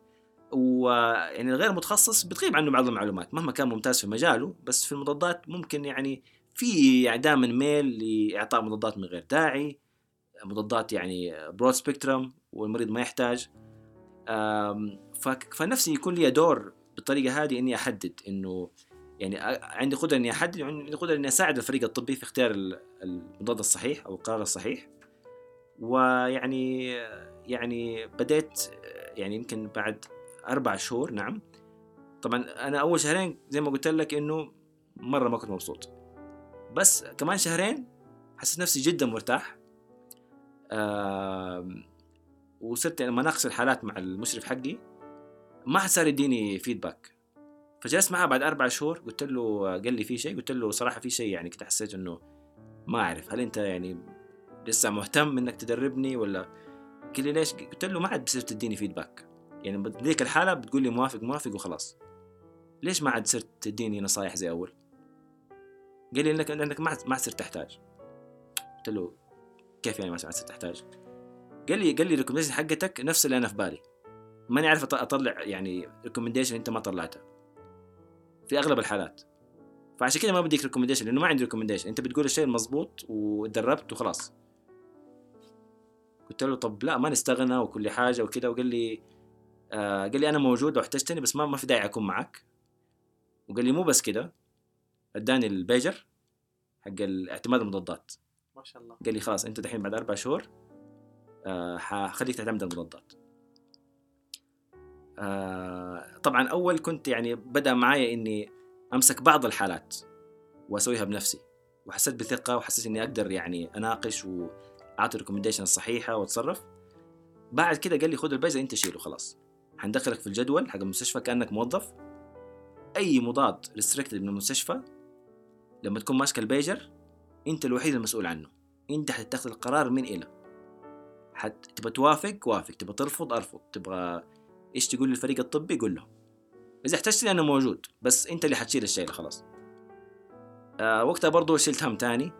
ويعني الغير متخصص بتغيب عنه بعض المعلومات مهما كان ممتاز في مجاله بس في المضادات ممكن يعني في دائما ميل لإعطاء مضادات من غير داعي مضادات يعني broad spectrum والمريض ما يحتاج. فنفسي يكون لي دور بالطريقة هذه إني أحدد إنه يعني عندي قدرة إني أحدد عندي قدرة إني أساعد الفريق الطبي في اختيار المضاد الصحيح أو القرار الصحيح. ويعني يعني بديت يعني يمكن بعد أربع شهور نعم. طبعا أنا أول شهرين زي ما قلت لك إنه مرة ما كنت مبسوط. بس كمان شهرين حسيت نفسي جدا مرتاح. آه وصرت لما اناقش الحالات مع المشرف حقي ما حد صار يديني فيدباك فجلست معاه بعد أربع شهور قلت له قال لي في شيء قلت له صراحة في شيء يعني كنت حسيت إنه ما أعرف. هل أنت يعني لسه مهتم إنك تدربني ولا؟ قال لي ليش؟ قلت له ما عاد بصير تديني feedback يعني بذيك الحالة بتقول لي موافق موافق وخلاص. ليش ما عاد صرت تديني نصايح زي أول؟ قال لي انك إنك ما ما صرت تحتاج. قلت له كيف يعني ما صرت تحتاج؟ قال لي قال لي ال recommendation حقتك نفس اللي أنا في بالي. ماني عارف أطلع يعني recommendation أنت ما طلعتها. في أغلب الحالات. فعشان كذا ما بديك recommendation لأنه ما عندي recommendation أنت بتقول الشيء المضبوط ودربت وخلاص. قلت له طب لا ما نستغنى وكل حاجة وكذا وقال لي آه قال لي أنا موجود لو احتجتني بس ما ما في داعي أكون معك وقال لي مو بس كده أداني البيجر حق الاعتماد المضادات. ما شاء الله. قال لي خلاص أنت دحين بعد أربع شهور آه حخليك تعتمد المضادات. آه طبعا أول كنت يعني بدأ معايا إني أمسك بعض الحالات وأسويها بنفسي. وحسيت بثقة وحسيت إني أقدر يعني أناقش وأعطي ال recommendation الصحيحه وأتصرف. بعد كده قال لي خذ البيزا أنت شيله خلاص. حندخلك في الجدول حق المستشفى كأنك موظف. أي مضاد restricted من المستشفى لما تكون ماسك البيجر أنت الوحيد المسؤول عنه. أنت حتتخذ القرار من إلى. حت تبغى توافق؟ وافق. تبغى ترفض؟ أرفض. تبغى إيش تقول للفريق الطبي؟ قول له إذا احتجتني أنا موجود بس أنت اللي حتشيل الشيء خلاص. آه وقتها برضو شلت هم تاني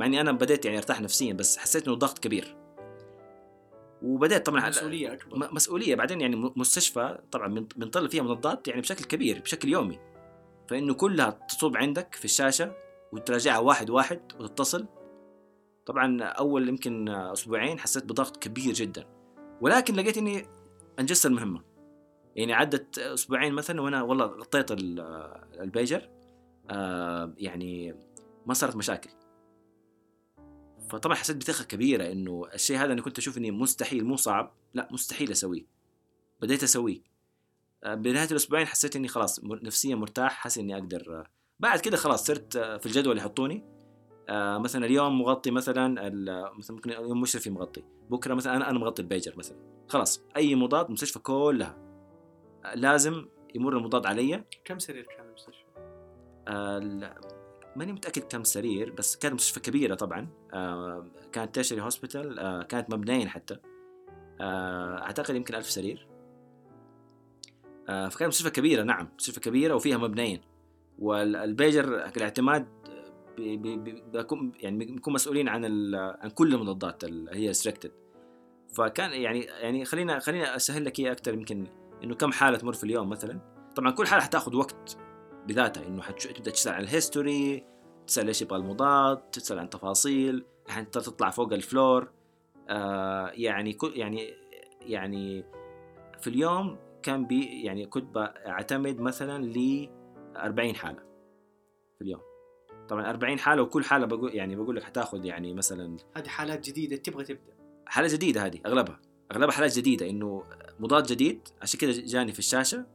مع إني أنا بديت يعني أرتاح نفسيا بس حسيت إنه ضغط كبير. وبدأت طبعا مسؤولية أكبر. مسؤولية. بعدين يعني مستشفى طبعا بنطلع فيها منظات يعني بشكل كبير بشكل يومي. فإنه كلها تصوب عندك في الشاشة وتراجعها واحد واحد وتتصل. طبعا أول يمكن أسبوعين حسيت بضغط كبير جدا. ولكن لقيت إني أنجزت المهمة. يعني عدت أسبوعين مثلا وأنا والله غطيت البيجر. آه يعني ما صارت مشاكل. فطبعا حسيت بثقة كبيرة إنه الشيء هذا أنا كنت أشوف إني مستحيل مو صعب لا مستحيل أسويه. بديت أسويه. آه، بنهاية الأسبوعين حسيت إني خلاص نفسيا مرتاح حاسس إني أقدر آه، بعد كده خلاص صرت آه، في الجدول يحطوني. مثلا اليوم مغطي مثلا مثلا ممكن يوم مشرفي مغطي. بكرة مثلا أنا أنا مغطي البيجر مثلا. خلاص أي مضاد مستشفى كلها. لازم يمر المضاد علي. كم سرير كان المستشفى؟ ماني متأكد كم سرير بس كانت مستشفى كبيرة طبعا. آه كانت tertiary hospital آه كانت مبنيين حتى. آه أعتقد يمكن ألف سرير. آه فكانت مستشفى كبيرة نعم مستشفى كبيرة وفيها مبنيين. والبيجر الاعتماد بيكون يعني بيكون مسؤولين عن عن كل المضادات اللي هي restricted فكان يعني يعني خلينا خلينا أسهل لك اياه أكثر يمكن إنه كم حالة تمر في اليوم مثلا. طبعا كل حالة حتاخذ وقت. بذاتها إنه حتبدا تسأل عن ال history تسأل ليش يبغى المضاد تسأل عن تفاصيل الحين تطلع فوق ال floor. آه يعني كل يعني يعني في اليوم كان بي يعني كنت اعتمد مثلا ل 40 حالة في اليوم. طبعا 40 حالة وكل حالة بقول يعني بقول لك حتاخذ يعني مثلا هذه حالات جديدة تبغى تبدأ. حالات جديدة هذه أغلبها. أغلبها حالات جديدة إنه مضاد جديد عشان كذا جاني في الشاشة.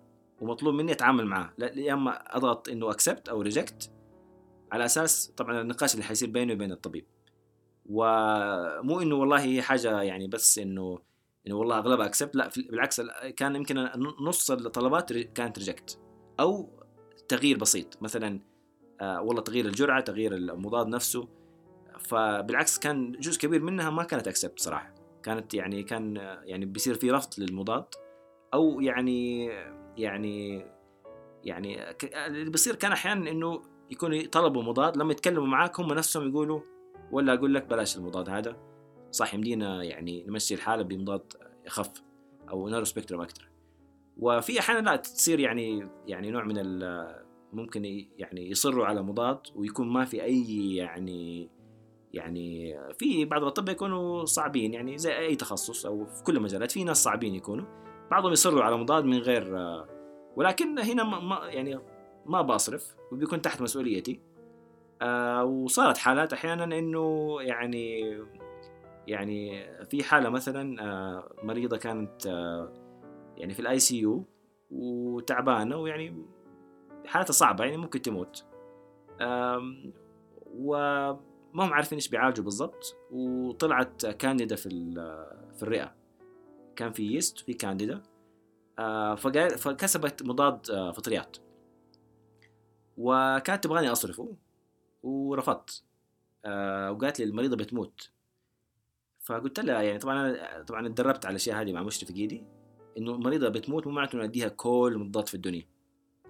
ومطلوب مني أتعامل معاه. يا إما أضغط إنه accept أو reject على أساس طبعا النقاش اللي حيصير بيني وبين الطبيب. ومو إنه والله هي حاجة يعني بس إنه إنه والله أغلبها أكسبت لا بالعكس كان يمكن نص الطلبات كانت ريجكت. أو تغيير بسيط مثلا آه والله تغيير الجرعة تغيير المضاد نفسه. فبالعكس كان جزء كبير منها ما كانت أكسبت صراحة. كانت يعني كان يعني بيصير في رفض للمضاد أو يعني يعني يعني اللي بيصير كان أحيانا إنه يكونوا يطلبوا مضاد لما يتكلموا معاك هم نفسهم يقولوا ولا أقول لك بلاش المضاد هذا. صح يمدينا يعني نمشي الحالة بمضاد اخف أو narrow spectrum أكثر وفي أحيانا لا تصير يعني يعني نوع من ممكن يعني يصروا على مضاد ويكون ما في أي يعني يعني في بعض الأطباء يكونوا صعبين يعني زي أي تخصص أو في كل المجالات في ناس صعبين يكونوا. بعضهم يصروا على مضاد من غير ولكن هنا ما يعني ما بصرف وبيكون تحت مسؤوليتي. آه وصارت حالات أحيانا إنه يعني يعني في حالة مثلا آه مريضة كانت آه يعني في ال ICU وتعبانة ويعني حالتها صعبة يعني ممكن تموت. وما هم عارفين إيش بيعالجوا بالضبط. وطلعت كانديدا في في الرئة. كان في يست في كانديدا. آه، فكسبت مضاد آه، فطريات. وكانت تبغاني أصرفه ورفضت. آه، وقالت لي المريضة بتموت. فقلت لها يعني طبعا أنا طبعا اتدربت على الأشياء هذه مع مشرف ايدي إنه المريضة بتموت مو معناته إنه أديها كل المضادات في الدنيا.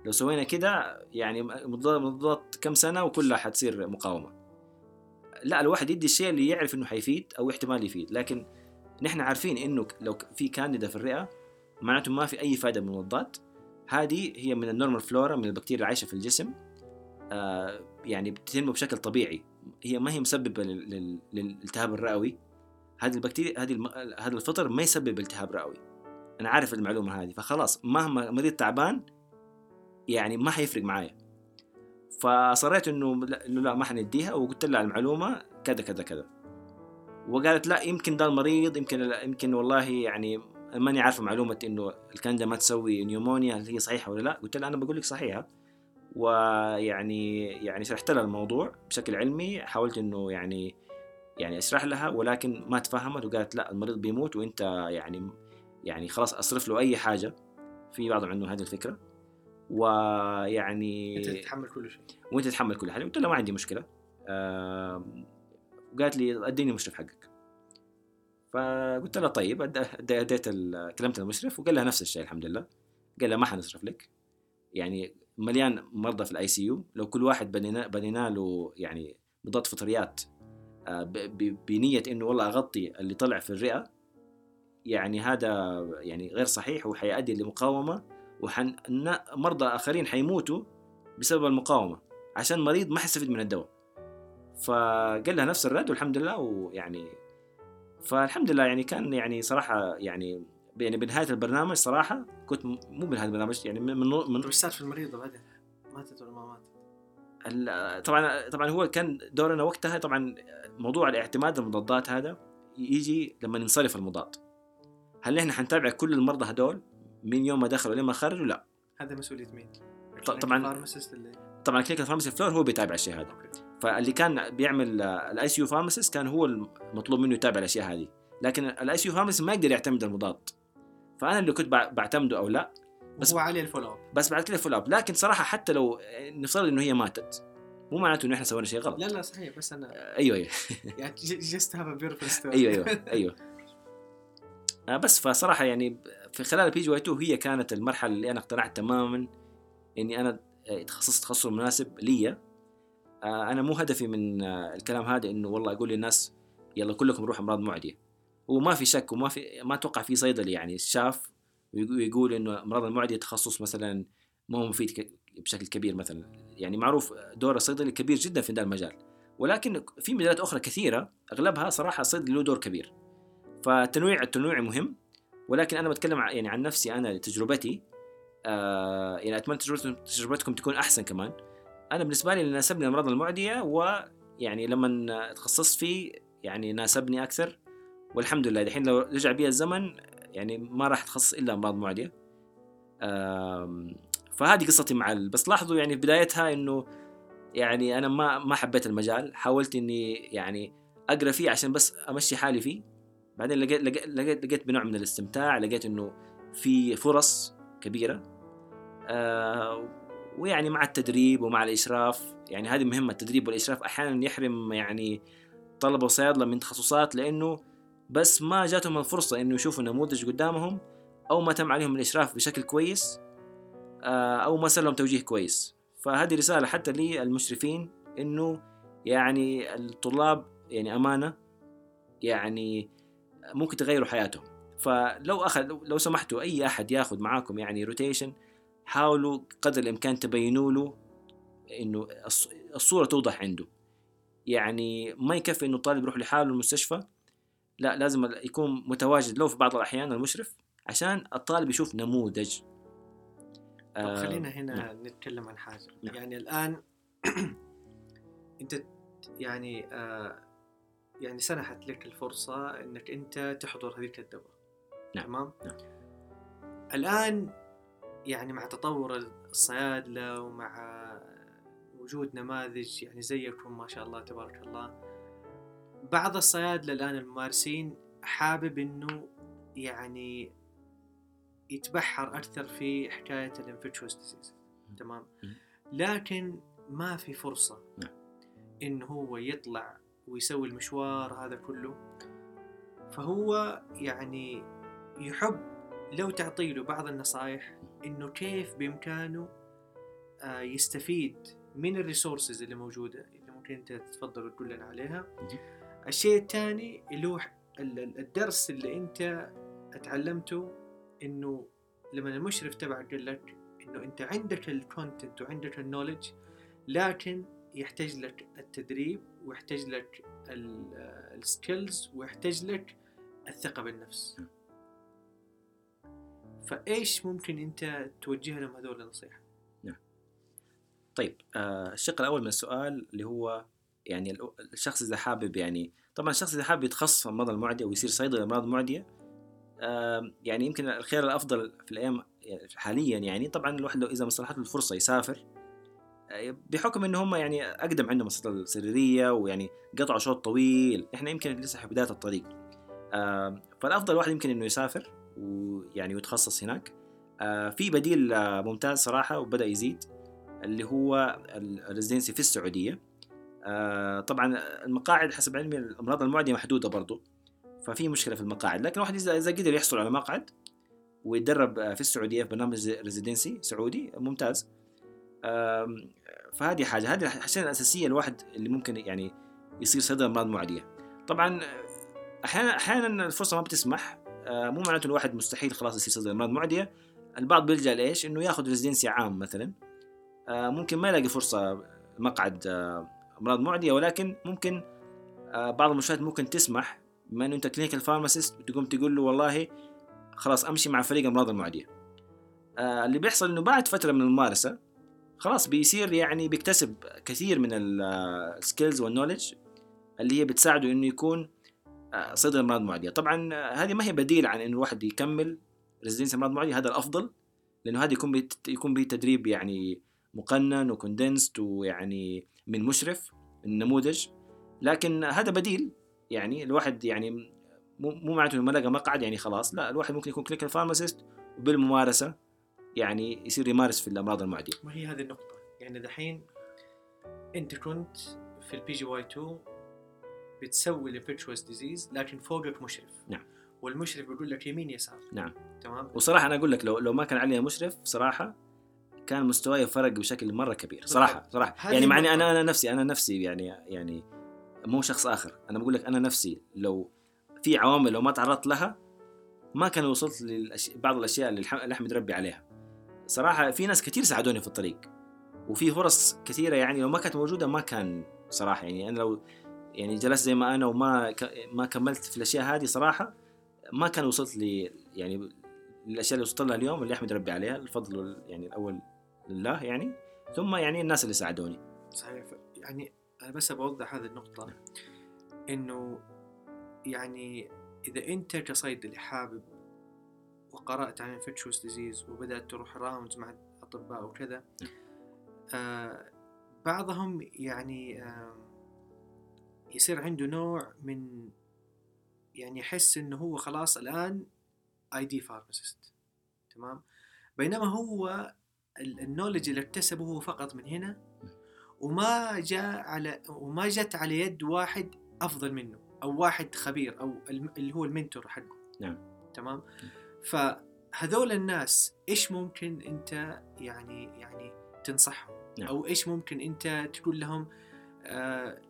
لو سوينا كده يعني مضادات مضادات كم سنة وكلها حتصير مقاومة. لا الواحد يدي الشيء اللي يعرف إنه حيفيد أو احتمال يفيد لكن نحن عارفين إنه لو في كانديدا في الرئة معناته ما في أي فائده من المضادات هذه هي من ال normal flora من البكتيريا اللي عايشه في الجسم. آه يعني بتنمو بشكل طبيعي. هي ما هي مسببة لل- لل- للالتهاب الرئوي. هذه البكتيريا هذه. هذا الفطر ما يسبب التهاب رئوي. أنا عارف المعلومة هذه فخلاص مهما مريض تعبان يعني ما حيفرق معايا. فصريت إنه لا, لا ما حنديها وقلت لها المعلومة كذا كذا كذا. وقالت لا يمكن ده المريض يمكن يمكن والله يعني ماني عارفة معلومة إنه الكندا ما تسوي نيومونيا هل هي صحيحة ولا لا؟ قلت لها أنا بقول لك صحيحة. ويعني يعني شرحت لها الموضوع بشكل علمي حاولت إنه يعني يعني أشرح لها ولكن ما تفهمت وقالت لا المريض بيموت وإنت يعني يعني خلاص أصرف له أي حاجة. في بعضهم عنده هذه الفكرة. ويعني أنت تتحمل كل شيء. وإنت تتحمل كل حاجة. قلت لها ما عندي مشكلة. آه وقالت لي أديني المشرف حقك. فقلت لها طيب أديت كلمت المشرف وقال لها نفس الشيء الحمد لله. قال لها ما حنصرف لك. يعني مليان مرضى في ال ICU لو كل واحد بنينا بنينا له يعني مضاد فطريات آه، بنية إنه والله أغطي اللي طلع في الرئة يعني هذا يعني غير صحيح وحيؤدي لمقاومة وحن مرضى آخرين حيموتوا بسبب المقاومة. عشان مريض ما حيستفيد من الدواء. فقال لها نفس الرد والحمد لله ويعني فالحمد لله يعني كان يعني صراحة يعني يعني بنهايه البرنامج صراحة كنت مو بنهايه البرنامج يعني من من, من طيب في المريضة بعدين؟ ماتت ولا ما ماتت؟ طبعا طبعا هو كان دورنا وقتها طبعا موضوع الاعتماد المضادات هذا يجي لما ينصرف المضاد هل نحن حنتابع كل المرضى هدول من يوم ما دخلوا لما خرجوا لا هذا مسؤولية مين؟ طبعاً- فارماسيست طبعا كلينيكال فارماسي فلور هو بيتابع الشيء هذا okay فاللي كان بيعمل ال ICU pharmacist كان هو المطلوب منه يتابع الأشياء هذه. لكن ال ICU pharmacist ما يقدر يعتمد المضاد. فأنا اللي كنت بع- بعتمده أو لا بس- هو عليه ال follow up. بس بعد كده follow up. لكن صراحة حتى لو نفترض إنه هي ماتت مو معناته إنه إحنا سوينا شيء غلط. لا لا صحيح بس أنا أيوه أيوه. يعني just have a beautiful story أيوه أيوه أيوه. آه، بس فصراحة يعني في خلال PGY 2 هي كانت المرحلة اللي أنا اقتنعت تماما إني أنا آه، تخصصت تخصص مناسب لي آه، أنا مو هدفي من آه، الكلام هذا إنه والله أقول للناس يلا كلكم روحوا امراض معدية. وما في شك وما في ما أتوقع في صيدلي يعني شاف ويقو- ويقول إنه أمراض المعدية تخصص مثلا ما هو مفيد بشكل كبير مثلا. يعني معروف دور الصيدلي كبير جدا في ذا المجال. ولكن في مجالات أخرى كثيرة أغلبها صراحة الصيدلي له دور كبير. فالتنويع التنويع مهم. ولكن أنا بتكلم يعني عن نفسي أنا تجربتي آه يعني أتمنى تجربتكم تكون أحسن كمان. أنا بالنسبة لي اللي ناسبني الأمراض المعدية ويعني لما تخصصت فيه يعني ناسبني أكثر. والحمد لله دحين لو رجع بي الزمن يعني ما راح اتخصص إلا أمراض معدية. فهذه قصتي مع. بس لاحظوا يعني في بدايتها إنه يعني أنا ما ما حبيت المجال. حاولت إني يعني أقرأ فيه عشان بس أمشي حالي فيه. بعدين لقيت لقيت لقيت, لقيت بنوع من الاستمتاع. لقيت إنه في فرص كبيرة. آه ويعني مع التدريب ومع الإشراف يعني هذه مهمة التدريب والإشراف أحيانا يحرم يعني طلبه وصيادلة من تخصصات لأنه بس ما جاتهم الفرصة إنه يشوفوا نموذج قدامهم أو ما تم عليهم الإشراف بشكل كويس آه، أو ما لهم توجيه كويس. فهذه رسالة حتى للمشرفين إنه يعني الطلاب يعني أمانة يعني ممكن تغيروا حياتهم. فلو أخذ لو- سمحتوا أي أحد ياخذ معاكم يعني روتيشن حاولوا قدر الإمكان تبينوا له إنه الص- الصورة توضح عنده يعني ما يكفي إنه الطالب يروح لحاله المستشفى لا لازم يكون متواجد لو في بعض الأحيان المشرف عشان الطالب يشوف نموذج طب آه، خلينا هنا نعم. نتكلم عن حاجة نعم. يعني الآن أنت يعني آه يعني سنحت لك الفرصة إنك أنت تحضر هذيك الدوره نعم. تمام نعم. الآن يعني مع تطور الصيادلة ومع وجود نماذج يعني زيكم ما شاء الله تبارك الله. بعض الصيادلة الآن الممارسين حابب إنه يعني يتبحر أكثر في حكاية ال infectious disease تمام. لكن ما في فرصة نعم. انه هو يطلع ويسوي المشوار هذا كله. فهو يعني يحب لو تعطي له بعض النصائح إنه كيف بإمكانه آه، يستفيد من ال resources اللي موجودة اللي ممكن أنت تتفضل وتقول لنا عليها. الشيء الثاني اللي هو ال- ال- الدرس اللي أنت اتعلمته إنه لما المشرف تبعك قال لك إنه أنت عندك ال content وعندك ال knowledge لكن يحتاج لك التدريب ويحتاج لك السكيلز ويحتاج لك الثقة بالنفس. فإيش ممكن أنت توجه لهم هذول النصيحة؟ طيب آه الشق الأول من السؤال اللي هو يعني ال- الشخص إذا حابب يعني طبعا الشخص إذا حابب يتخصص في امراض المعديه ويصير صيدلي امراض معديه آه يعني يمكن الخيار الأفضل في الأيام حاليا يعني طبعا الواحد لو إذا مصلحته الفرصة يسافر آه، بحكم إن هم يعني أقدم عندهم الصيدله السريريه ويعني قطعوا شوط طويل إحنا يمكن لسه في بداية الطريق. فالأفضل الواحد يمكن إنه يسافر. ويعني ويتخصص هناك. آه في بديل آه ممتاز صراحة وبدأ يزيد اللي هو ال residency في السعودية. آه طبعا المقاعد حسب علمي الأمراض المعدية محدودة برضو ففي مشكلة في المقاعد. لكن الواحد اذا قدر يحصل على مقعد ويتدرب في السعودية في برنامج residency سعودي ممتاز. فهذه حاجة. هذه الحاجتين الأساسية الواحد اللي ممكن يعني يصير صيدله أمراض معدية. طبعا أحيانا أحيانا الفرصة ما بتسمح مو معناته الواحد مستحيل خلاص يصير صيدله امراض معديه البعض بيلجأ لإيش؟ إنه ياخذ residency عام مثلا. آه، ممكن ما يلاقي فرصة مقعد آه، امراض معديه ولكن ممكن آه، بعض المستشفيات ممكن تسمح بما إنه أنت clinical pharmacist تقوم تقول له والله خلاص أمشي مع فريق أمراض المعديه آه، اللي بيحصل إنه بعد فترة من الممارسة خلاص بيصير يعني بيكتسب كثير من ال skills وال knowledge اللي هي بتساعده إنه يكون آه، صيدلي امراض معديه طبعا آه، هذه ما هي بديل عن إنه الواحد يكمل residency امراض معديه هذا الأفضل لأنه هذا يكون يكون به تدريب يعني مقنن و condensed ويعني من مشرف النموذج لكن هذا بديل يعني الواحد يعني مو مو معناته إنه ما لقى مقعد يعني خلاص. لا الواحد ممكن يكون clinical pharmacist وبالممارسة يعني يصير يمارس في الأمراض المعدية. ما هي هذه النقطة. يعني دحين أنت كنت في ال PGY 2 بتسوي ال infectious disease لكن فوقك مشرف. نعم. والمشرف بيقول لك يمين يسار. نعم. تمام؟ وصراحة أنا أقول لك لو لو ما كان علينا مشرف صراحة كان مستواي فرق بشكل مرة كبير. صراحة صراحة. يعني معني. أنا أنا نفسي أنا نفسي يعني يعني مو شخص آخر. أنا بقول لك أنا نفسي لو في عوامل لو ما تعرضت لها ما كان وصلت لبعض الأشياء اللي أحمد ربي عليها. صراحة في ناس كثير ساعدوني في الطريق وفي فرص كثيرة يعني لو ما كانت موجودة ما كان صراحة يعني. أنا لو يعني جلست زي ما أنا وما. ما كملت في الأشياء هذه صراحة ما كان وصلت لي يعني الأشياء اللي وصلت لها اليوم اللي أحمد ربي عليها الفضل يعني الأول لله يعني. ثم يعني الناس اللي ساعدوني. صحيح. يعني أنا بس بوضح هذه النقطة إنه يعني إذا أنت كصيدلي حابب وقرأت عن infectious disease وبدأت تروح rounds مع أطباء وكذا آه بعضهم يعني آه يصير عنده نوع من يعني يحس إنه هو خلاص الآن ID pharmacist تمام؟ بينما هو ال- ال knowledge اللي اكتسبه هو فقط من هنا وما جاء على وما جت على يد واحد أفضل منه أو واحد خبير أو اللي هو ال mentor حقه. نعم. تمام؟ فهذول الناس إيش ممكن أنت يعني يعني تنصحهم؟ نعم. أو إيش ممكن أنت تقول لهم آه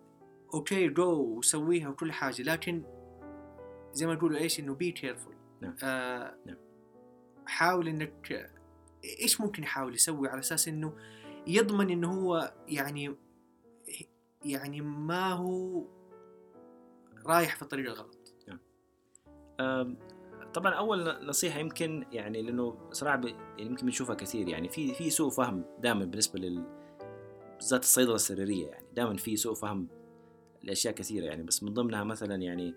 okay جو وسويها وكل حاجة. لكن زي ما تقولوا إيش إنه be careful نعم. آه نعم. حاول إنك إيش ممكن يحاول يسوي على أساس إنه يضمن إنه هو يعني يعني ما هو رايح في الطريق الغلط. أم، طبعا أول نصيحة يمكن يعني لأنه صراحة يعني يمكن بنشوفها كثير. يعني في في سوء فهم دائما بالنسبة لل بالذات الصيدلة السريرية يعني. دائما في سوء فهم لأشياء كثيرة يعني بس من ضمنها مثلا يعني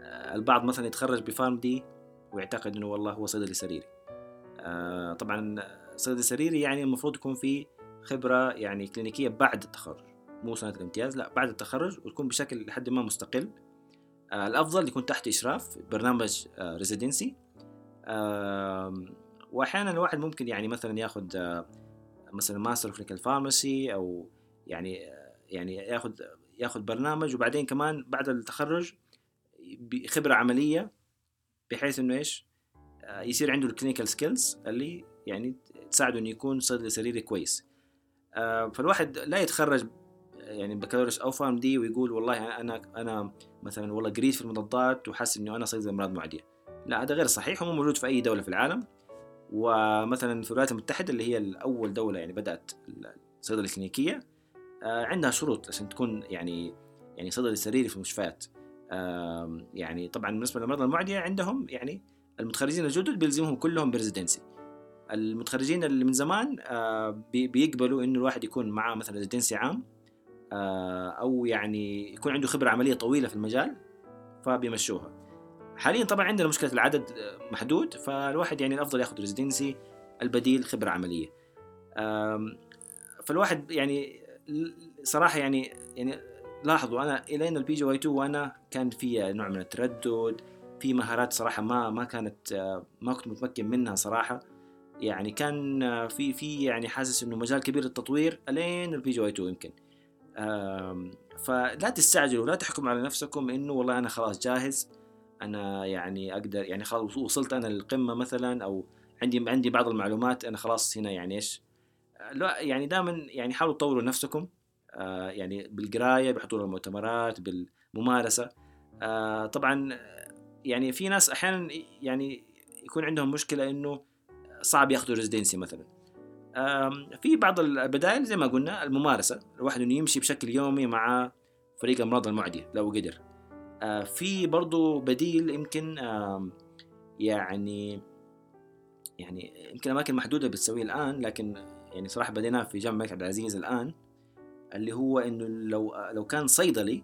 آه، البعض مثلا يتخرج ب PharmD ويعتقد إنه والله هو صيدلي سريري. آه، طبعا صيدلي سريري يعني المفروض يكون في خبرة يعني كلينيكية بعد التخرج مو سنة الامتياز لا بعد التخرج وتكون بشكل لحد ما مستقل. آه، الأفضل يكون تحت إشراف برنامج residency واحيانا الواحد ممكن يعني مثلا ياخذ مثلا master clinical pharmacy أو يعني يعني ياخذ ياخذ برنامج وبعدين كمان بعد التخرج بخبره عملية بحيث إنه إيش؟ آه، يصير عنده ال clinical skills اللي يعني تساعده انه يكون صيدلي سريري كويس. فالواحد لا يتخرج يعني بكالوريوس أو PharmD ويقول والله أنا أنا مثلا والله قريت في المضادات وحاسس انه أنا صيدلي أمراض معدية. لا هذا غير صحيح هو موجود في أي دولة في العالم. ومثلا في الولايات المتحدة اللي هي الأول دولة يعني بدأت الصيدلة الكلينيكية آه، عندها شروط عشان تكون يعني يعني صيدلي سريري في المستشفيات يعني طبعا بالنسبة للأمراض المعدية عندهم يعني المتخرجين الجدد بيلزمهم كلهم ب residency. المتخرجين اللي من زمان آه، بيقبلوا إنه الواحد يكون معاه مثلا residency عام آه، أو يعني يكون عنده خبرة عملية طويلة في المجال فبيمشوها. حاليا طبعا عندنا مشكلة العدد محدود فالواحد يعني الأفضل ياخذ residency البديل خبرة عملية. فالواحد يعني صراحة يعني يعني لاحظوا أنا الين ال PGY 2 وأنا كان في نوع من التردد في مهارات صراحة ما ما كانت ما كنت متمكن منها صراحة. يعني كان في في يعني حاسس إنه مجال كبير للتطوير إلين ال PGY 2 يمكن. فلا تستعجلوا لا تحكموا على نفسكم إنه والله أنا خلاص جاهز أنا يعني أقدر يعني خلاص وصلت أنا للقمة مثلا أو عندي عندي بعض المعلومات أنا خلاص هنا يعني إيش؟ لا يعني دائما يعني حاولوا تطوروا نفسكم آه يعني بالقراية بحضور المؤتمرات بالممارسة. آه طبعا يعني في ناس أحيانا يعني يكون عندهم مشكلة إنه صعب ياخذوا ريزيدنسي مثلا. في بعض البدائل زي ما قلنا الممارسة الواحد إنه يمشي بشكل يومي مع فريق الأمراض المعدية لو قدر. آه، في برضو بديل يمكن يعني يعني يمكن أماكن محدودة بتسويه الآن لكن يعني صراحة بديناه في جامعة الملك عبد العزيز الآن اللي هو إنه لو لو كان صيدلي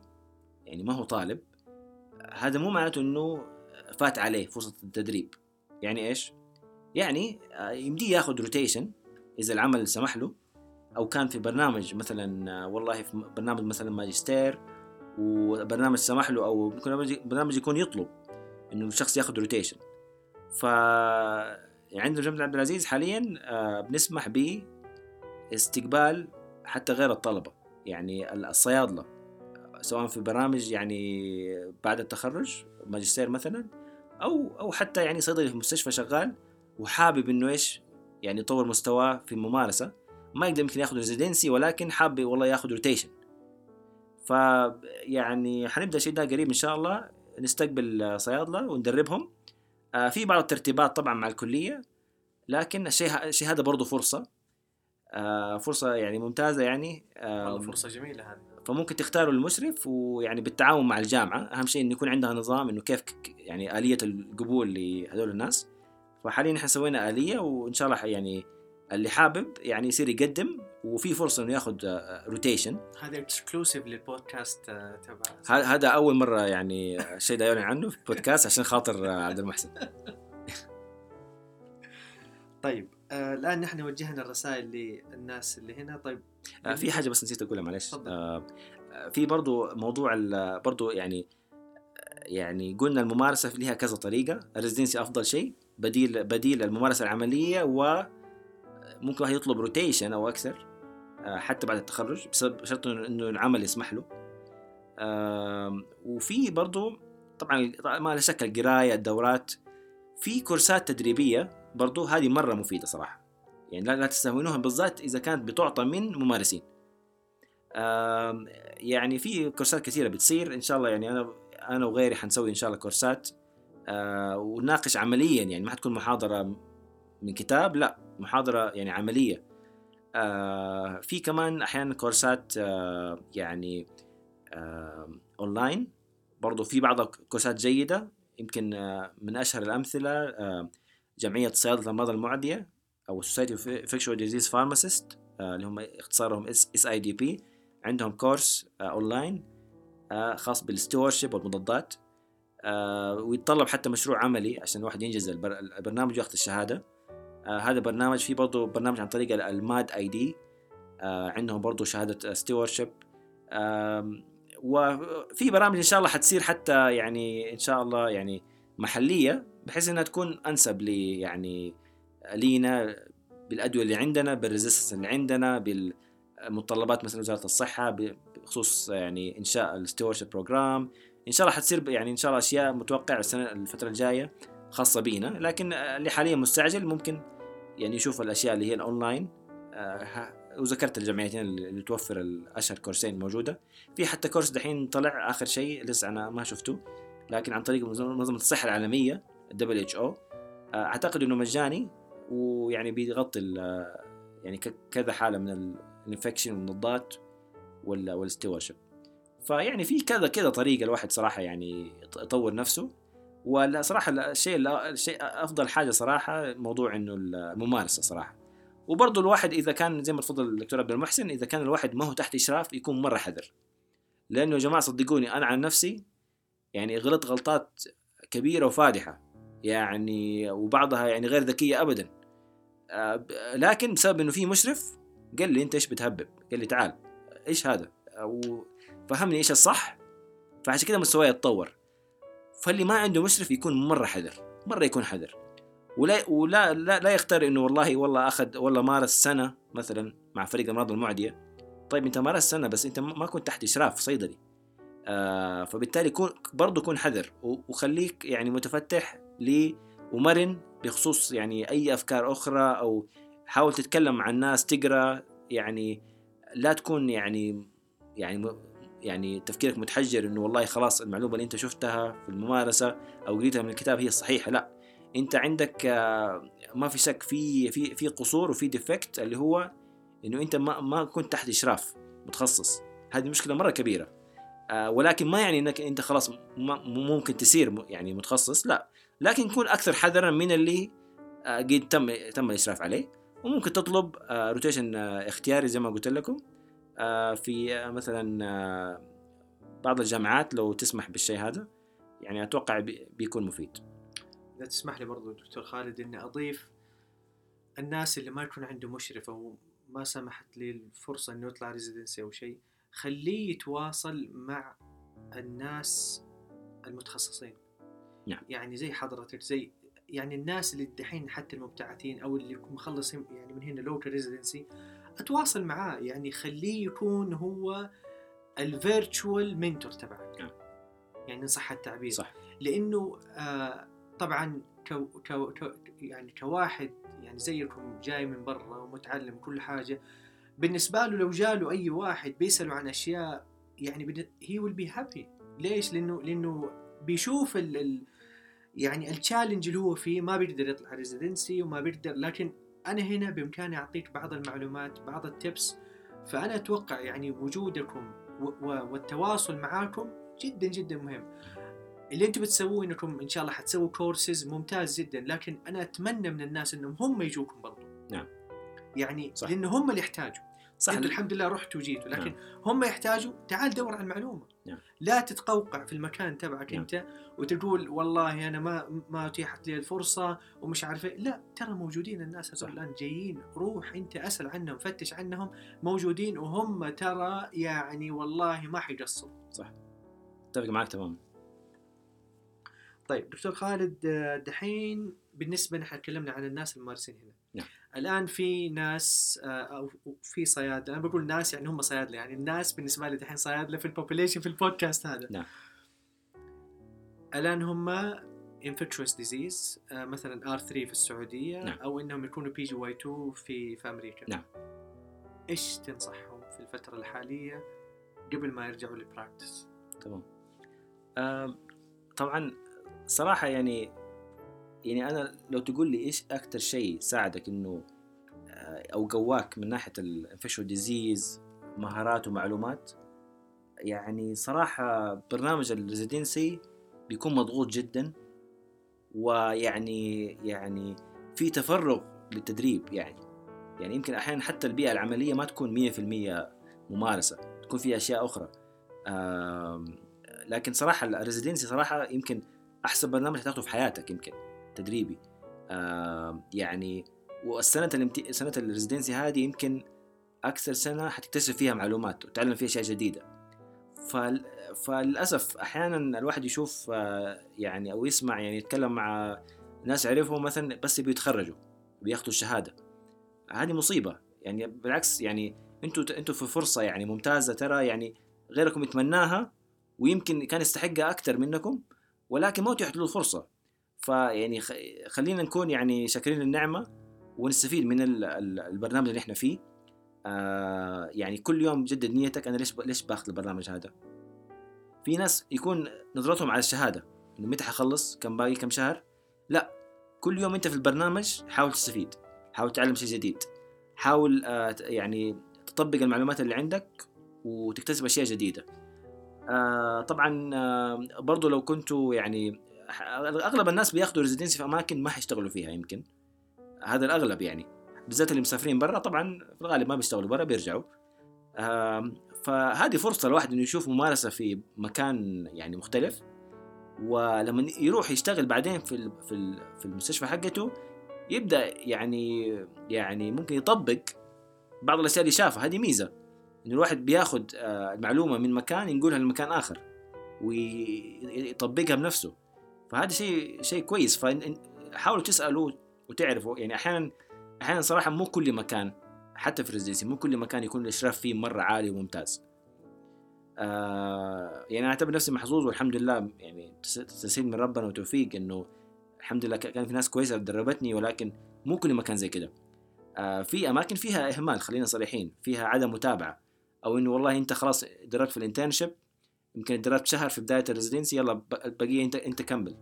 يعني ما هو طالب هذا مو معناته إنه فات عليه فرصة التدريب يعني إيش؟ يعني آه، يمديه ياخذ روتيشن إذا العمل سمح له أو كان في برنامج مثلا آه، والله في برنامج مثلا ماجستير وبرنامج سمح له أو برنامج يكون يطلب إنه الشخص ياخذ روتيشن ف يعني عندنا جامعة عبد العزيز حاليا آه، بنسمح باستقبال حتى غير الطلبة. يعني الصيادلة سواء في برامج يعني بعد التخرج ماجستير مثلا أو أو حتى يعني صيدلي في مستشفى شغال وحابب إنه إيش؟ يعني يطور مستواه في الممارسه ما يقدر يمكن ياخذ residency ولكن حاب والله ياخذ rotation فيعني حنبدأ الشيء ده قريب إن شاء الله. نستقبل صيادلة وندربهم. آه، في بعض الترتيبات طبعا مع الكلية لكن الشيء هذا برضه فرصة. فرصة يعني ممتازة يعني. والله فرصة جميلة هذه. فممكن تختاروا المشرف ويعني بالتعاون مع الجامعة. أهم شيء إنه يكون عندها نظام إنه كيف يعني آلية القبول لهذول الناس. فحاليا إحنا سوينا آلية وإن شاء الله يعني اللي حابب يعني يصير يقدم وفي فرصة إنه ياخذ rotation هذا exclusive للبودكاست آه، تبع هذا أول مرة يعني شيء ده يعلن عنه في بودكاست عشان خاطر آه، عبد المحسن. طيب. آه الآن نحن وجهنا الرسائل للناس اللي هنا. طيب آه في حاجة بس نسيت أقولها معلش آه في برضو موضوع برضو يعني يعني قلنا الممارسة لها كذا طريقة. ال residency أفضل شيء بديل بديل الممارسة العملية و ممكن واحد يطلب rotation أو أكثر آه، حتى بعد التخرج بسبب شرط انه العمل يسمح له. وفي برضو طبعا ما لا شك القراية الدورات. في كورسات تدريبية برضو هذه مرة مفيدة صراحة. يعني لا, لا تستهونوها بالذات إذا كانت بتعطى من ممارسين. يعني في كورسات كثيرة بتصير. إن شاء الله يعني أنا أنا وغيري حنسوي إن شاء الله كورسات. آه، ونناقش عمليا. يعني ما حتكون محاضرة من كتاب لا محاضرة يعني عملية. آه في كمان أحيانا كورسات آه يعني أونلاين. برضو في بعض الكورسات جيدة. يمكن من أشهر الأمثلة جمعية صيادلة الأمراض المعدية أو Society of Infectious Disease Pharmacists آه اللي هم اختصارهم SIDP. عندهم course آه اونلاين آه خاص بال stewardship والمضادات. آه ويتطلب حتى مشروع عملي عشان الواحد ينجز البرنامج وياخذ الشهادة. آه هذا برنامج في برضه برنامج عن طريق ال MAD-ID. آه عندهم برضه شهادة stewardship آه وفي برامج إن شاء الله حتصير حتى يعني إن شاء الله يعني محلية. بحيث إنها تكون أنسب ل يعني لينا بالأدوية اللي عندنا بال resistance اللي عندنا بالمتطلبات مثلا وزارة الصحة بخصوص يعني إنشاء ال stewardship program إن شاء الله حتصير يعني إن شاء الله أشياء متوقع السنة الفترة الجاية خاصة بينا. لكن اللي حاليا مستعجل ممكن يعني يشوف الأشياء اللي هي الأونلاين. آه، وذكرت الجمعيتين اللي توفر الأشهر كورسين موجودة. في حتى course دحين طلع آخر شيء لسه أنا ما شفته لكن عن طريق منظمة الصحة العالمية. ال WHO أعتقد إنه مجاني ويعني بيغطي يعني كذا حالة من ال infection والمضادات وال stewardship فيعني في كذا كذا طريقة الواحد صراحة يعني يطور نفسه. ولا صراحة الشيء الشيء أفضل حاجة صراحة موضوع إنه الممارسة صراحة. وبرضه الواحد إذا كان زي ما تفضل الدكتور عبد المحسن إذا كان الواحد ما هو تحت إشراف يكون مرة حذر. لأنه يا جماعة صدقوني أنا عن نفسي يعني غلطت غلطات كبيرة وفادحة. يعني وبعضها يعني غير ذكية ابدا. آه، لكن بسبب إنه في مشرف قال لي أنت إيش بتهبب؟ قال لي تعال. إيش هذا؟ وفهمني إيش الصح؟ فعشان كذا مستواي يتطور فاللي ما عنده مشرف يكون مرة حذر مرة يكون حذر. ولا ولا لا, لا يختار إنه والله والله أخذ والله مارس سنة مثلا مع فريق الأمراض المعدية. طيب أنت مارست سنة بس أنت ما كنت تحت إشراف صيدلي. آه فبالتالي كون برضه كون حذر وخليك يعني متفتح ل ومرن بخصوص يعني أي أفكار أخرى أو حاول تتكلم مع الناس تقرأ يعني لا تكون يعني يعني يعني تفكيرك متحجر إنه والله خلاص المعلومة اللي أنت شفتها في الممارسة أو قريتها من الكتاب هي الصحيحة لا. أنت عندك آه، ما في شك في في في قصور وفي ديفكت اللي هو إنه أنت ما ما كنت تحت إشراف متخصص. هذه مشكلة مرة كبيرة. آه، ولكن ما يعني إنك أنت خلاص ممكن تصير يعني متخصص لا. لكن كون أكثر حذرا من اللي آه، قد تم تم الاشراف عليه. وممكن تطلب روتيشن اختياري زي ما قلت لكم. في مثلا بعض الجامعات لو تسمح بالشيء هذا يعني أتوقع بيكون مفيد. إذا تسمح لي برضو دكتور خالد إني أضيف الناس اللي ما يكون عنده مشرف أو ما سمحت لي الفرصة انه يطلع residency أو شيء خليه يتواصل مع الناس المتخصصين. نعم. يعني زي حضرتك زي يعني الناس اللي دحين حتى المبتعثين أو اللي مخلص يعني من هنا local residency أتواصل معاه يعني خليه يكون هو ال virtual mentor تبعك نعم. يعني إن صح التعبير صح لأنه آه طبعا co co يعني كواحد يعني زيكم جاي من برا ومتعلم كل حاجة بالنسبة له لو جاله أي واحد بيسأله عن أشياء يعني هي will be happy ليش؟ لأنه لأنه بيشوف ال ال يعني ال challenge اللي هو فيه ما بيقدر يطلع residency وما بيقدر لكن أنا هنا بإمكاني أعطيك بعض المعلومات بعض ال tips فأنا أتوقع يعني وجودكم والتواصل معاكم جدا جدا مهم. اللي أنتم بتسووه إنكم إن شاء الله حتسووا كورسز ممتاز جدا لكن أنا أتمنى من الناس إنهم هم يجوكم برضو. نعم. يعني صح. لأنه هم اللي يحتاجوا. صح أنتوا الحمد لله رحتوا وجيتوا لكن نعم. هم يحتاجوا تعال دور على المعلومة نعم. لا تتقوقع في المكان تبعك نعم. أنت وتقول والله أنا ما ما أتيحت لي الفرصة ومش عارف إيه. لا ترى موجودين الناس هذول الآن جايين روح أنت أسأل عنهم فتش عنهم موجودين وهم ترى يعني والله ما حيقصروا صح أتفق معك تماما طيب دكتور خالد دحين بالنسبة نحن تكلمنا عن الناس الممارسين هنا. الآن في ناس آه، أو في صيادلة أنا بقول ناس يعني هم صيادلة يعني الناس بالنسبة لي دحين صيادلة في ال population في البودكاست هذا. نعم. الآن هم infectious disease آه، مثلا R 3 في السعودية نعم. أو إنهم يكونوا PGY 2 في في أمريكا. نعم. إيش تنصحهم في الفترة الحالية قبل ما يرجعوا لل practice تمام. آه طبعا صراحة يعني يعني أنا لو تقول لي إيش أكثر شيء ساعدك إنه آه، أو قواك من ناحية ال infectious disease مهارات ومعلومات؟ يعني صراحة برنامج ال residency بيكون مضغوط جدا ويعني يعني في تفرغ للتدريب يعني. يعني يمكن أحيانا حتى البيئة العملية ما تكون 100% ممارسة تكون فيها أشياء أخرى. لكن صراحة ال residency صراحة يمكن أحسن برنامج حتاخده في حياتك يمكن. تدريبي. آه يعني والسنة الامت... سنة ال residency هذه يمكن أكثر سنة حتكتسب فيها معلومات وتتعلم فيها أشياء جديدة. فل... فللأسف أحيانا الواحد يشوف آه يعني أو يسمع يعني يتكلم مع ناس يعرفهم مثلا بس بيتخرجوا بياخذوا الشهادة. هذه مصيبة. يعني بالعكس يعني أنتوا أنتوا في فرصة يعني ممتازة ترى يعني غيركم يتمناها ويمكن كان يستحقها أكثر منكم ولكن ما اتيحت له الفرصه فيعني خلينا نكون يعني شاكرين النعمه ونستفيد من البرنامج اللي إحنا فيه. آه يعني كل يوم جدد نيتك أنا ليش ليش باخذ البرنامج هذا؟ في ناس يكون نظرتهم على الشهادة إنه متى حخلص؟ كم باقي؟ كم شهر؟ لا كل يوم أنت في البرنامج حاول تستفيد حاول تعلم شيء جديد حاول آه يعني تطبق المعلومات اللي عندك وتكتسب أشياء جديدة. آه طبعا آه برضو لو كنتوا يعني أغلب الناس بياخذوا ريزيدنسي في أماكن ما حيشتغلوا فيها يمكن. هذا الأغلب يعني. بالذات اللي مسافرين برا طبعا في الغالب ما بيشتغلوا برا بيرجعوا. آه فهذه فرصة الواحد إنه يشوف ممارسة في مكان يعني مختلف. ولما يروح يشتغل بعدين في في في المستشفى حقته يبدأ يعني يعني ممكن يطبق بعض الأشياء اللي شافها. هذه ميزة. إنه الواحد بياخذ المعلومة من مكان ينقلها لمكان آخر. ويطبقها بنفسه. فهذا شيء شيء كويس. فحاولوا تسألوا وتعرفوا. يعني أحيانا أحيانا صراحة مو كل مكان حتى في ال residency مو كل مكان يكون الإشراف فيه مرة عالي وممتاز. آه يعني أنا أعتبر نفسي محظوظ والحمد لله يعني تسهيل من ربنا وتوفيق إنه الحمد لله كان في ناس كويسة دربتني ولكن مو كل مكان زي كده. آه في أماكن فيها إهمال خلينا صريحين. فيها عدم متابعة. أو إنه والله أنت خلاص دربت في ال internship يمكن دربت شهر في بداية ال residency يلا البقية انت انت كمل.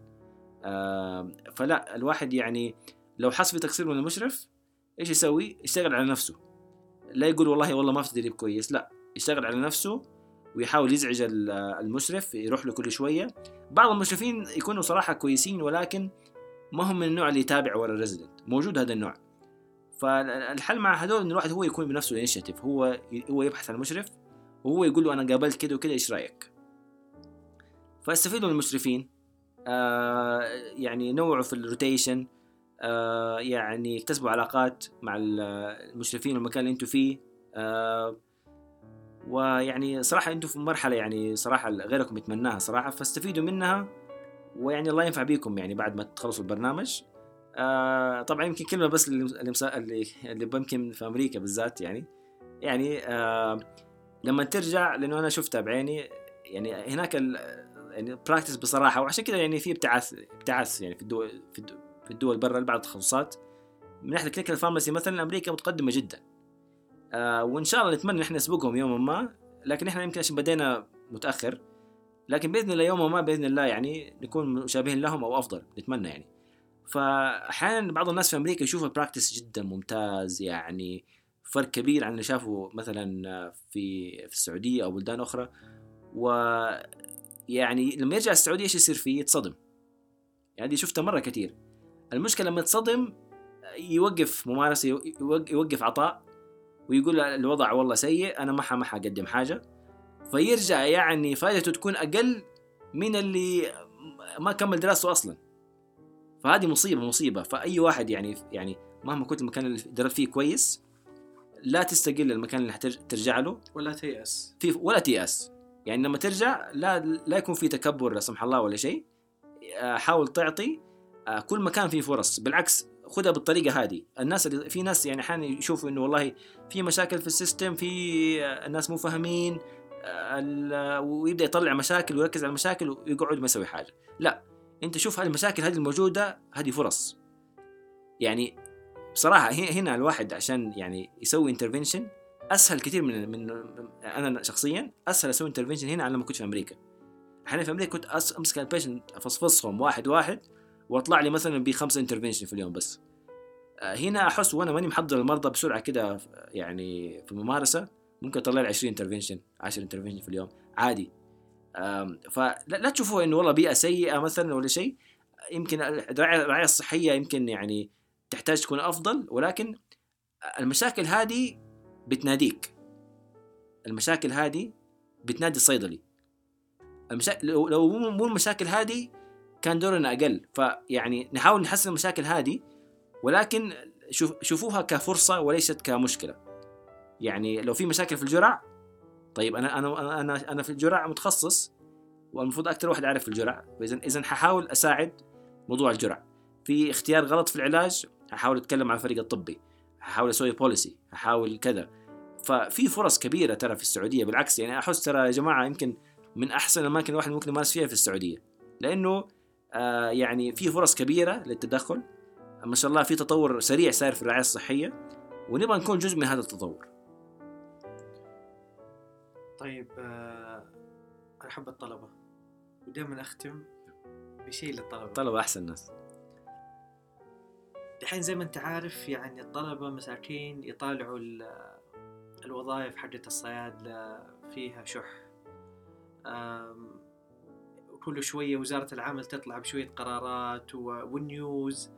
آه فلا الواحد يعني لو حس بتقصير من المشرف إيش يسوي؟ يشتغل على نفسه. لا يقول والله والله ما في تدريب كويس لا يشتغل على نفسه ويحاول يزعج المشرف يروح له كل شوية. بعض المشرفين يكونوا صراحة كويسين ولكن ما هم من النوع اللي يتابع ورا ال resident موجود هذا النوع. فالحل مع هذول إن الواحد هو يكون بنفسه initiative هو هو يبحث عن المشرف وهو يقول له أنا قابلت كده وكده إيش رأيك؟ فاستفيدوا من المشرفين. آه يعني نوعوا في الروتيشن. آه يعني اكتسبوا علاقات مع المشرفين والمكان اللي أنتم فيه. آه ويعني صراحة أنتم في مرحلة يعني صراحة غيركم يتمناها صراحة فاستفيدوا منها. ويعني الله ينفع بيكم يعني بعد ما تخلصوا البرنامج. آه طبعا يمكن كلمة بس اللي اللي, اللي يمكن في أمريكا بالذات يعني. يعني آه لما ترجع لأنه أنا شفتها بعيني يعني هناك يعني practice بصراحة وعشان كذا يعني في ابتعاث ابتعاث يعني في الدول في الدول, في الدول برا بعض التخصصات من ناحية ال clinical pharmacy مثلا أمريكا متقدمة جدا. آه وإن شاء الله نتمنى إحنا نسبقهم يوما ما لكن إحنا يمكن عشان بدينا متأخر. لكن بإذن الله يوم ما بإذن الله يعني نكون مشابهين لهم أو أفضل نتمنى يعني. فاحيانا بعض الناس في أمريكا يشوفوا ال practice جدا ممتاز يعني فرق كبير عن اللي شافوا مثلا في في السعودية أو بلدان أخرى. و يعني لما يرجع السعودية إيش يصير فيه؟ يتصدم. يعني شفتها مرة كثير. المشكلة لما يتصدم يوقف ممارسة يوقف عطاء ويقول الوضع والله سيء أنا ما ما حقدم حاجة. فيرجع يعني فائدته تكون أقل من اللي ما كمل دراسته أصلا. فهذه مصيبة مصيبة. فأي واحد يعني يعني مهما كنت المكان اللي درست فيه كويس لا تستقل المكان اللي حترجع له. ولا تيأس. ولا تيأس. يعني لما ترجع لا لا يكون في تكبر لا سمح الله ولا شيء. آه، حاول تعطي آه، كل مكان فيه فرص. بالعكس خذها بالطريقة هذه. الناس اللي في ناس يعني أحيانا يشوفوا إنه والله في مشاكل في ال system في الناس مو فاهمين ويبدأ يطلع مشاكل ويركز على المشاكل ويقعد ما يسوي حاجة. لا أنت شوف هذه المشاكل هذه الموجودة هذه فرص. يعني بصراحة هنا الواحد عشان يعني يسوي intervention أسهل كثير من من أنا شخصيا أسهل أسوي intervention هنا عن لما كنت في أمريكا. أحيانا في أمريكا كنت أمسك ال patient أفصفصهم واحد واحد وأطلع لي مثلا بخمسه intervention في اليوم بس. آه، هنا أحس وأنا ماني محضر المرضى بسرعة كده يعني في الممارسة ممكن أطلع لي 20 intervention 10 intervention في اليوم عادي. فلا تشوفوا إنه والله بيئة سيئة مثلا ولا شيء. يمكن الرعاية الصحية يمكن يعني تحتاج تكون أفضل ولكن المشاكل هذه بتناديك. المشاكل هذه بتنادي الصيدلي. المشاكل لو مو المشاكل هذه كان دورنا أقل. فيعني نحاول نحسن المشاكل هذه ولكن شوف شوفوها كفرصة وليست كمشكلة. يعني لو في مشاكل في الجرع طيب أنا أنا أنا أنا في الجرع متخصص والمفروض أكثر واحد عارف في الجرع. اذا اذا ححاول أساعد موضوع الجرع. في اختيار غلط في العلاج هحاول أتكلم مع الفريق الطبي. هحاول أسوي بوليسي هحاول كذا. ففي فرص كبيرة ترى في السعودية بالعكس يعني أحس ترى يا جماعة يمكن من أحسن الأماكن الواحد ممكن يمارس فيها في السعودية. لأنه آه يعني في فرص كبيرة للتدخل. ما شاء الله في تطور سريع صاير في الرعاية الصحية. ونبغى نكون جزء من هذا التطور. طيب آه، أنا احب الطلبه ودائما أختم بشيء للطلبة. الطلبه أحسن ناس. الحين زي ما انت عارف يعني الطلبة مساكين يطالعوا ال- الوظائف حقت الصيادله فيها شح آم، وكل شوية وزارة العمل تطلع بشوية قرارات والنيوز.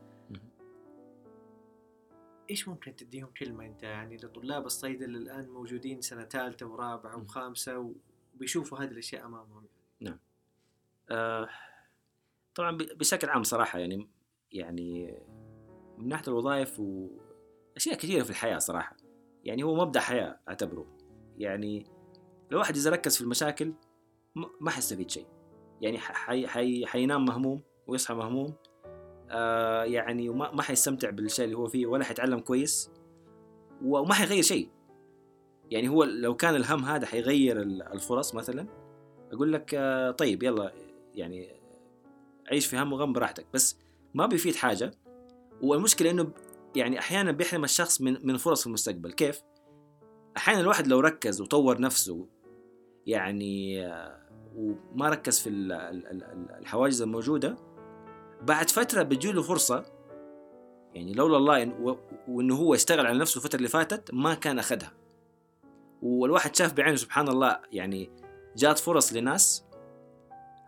إيش ممكن تديهم كلمة أنت يعني لطلاب الصيدله الآن موجودين سنة ثالثة ورابعة مم. وخامسة وبيشوفوا هذه الأشياء أمامهم آه طبعا بشكل عام صراحة يعني يعني من ناحية الوظائف واشياء كثيرة في الحياة صراحة. يعني هو مبدأ حياة أعتبره. يعني لو واحد إذا ركز في المشاكل ما حيستفيد شيء. يعني حي حي حينام مهموم ويصحى مهموم آه يعني وما ما حيستمتع بالشيء اللي هو فيه ولا حيتعلم كويس وما حيغير شيء. يعني هو لو كان الهم هذا حيغير ال- الفرص مثلا أقول لك آه طيب يلا يعني عيش في هم وغم براحتك. بس ما بيفيد حاجة والمشكلة إنه يعني أحيانا بيحرم الشخص من من فرص في المستقبل. كيف؟ أحيانا الواحد لو ركز وطور نفسه يعني آه، وما ركز في ال- ال- ال- الحواجز الموجودة بعد فترة بتجيله فرصة يعني لولا الله وإنه هو اشتغل على نفسه الفترة اللي فاتت ما كان أخذها. والواحد شاف بعينه سبحان الله يعني جات فرص لناس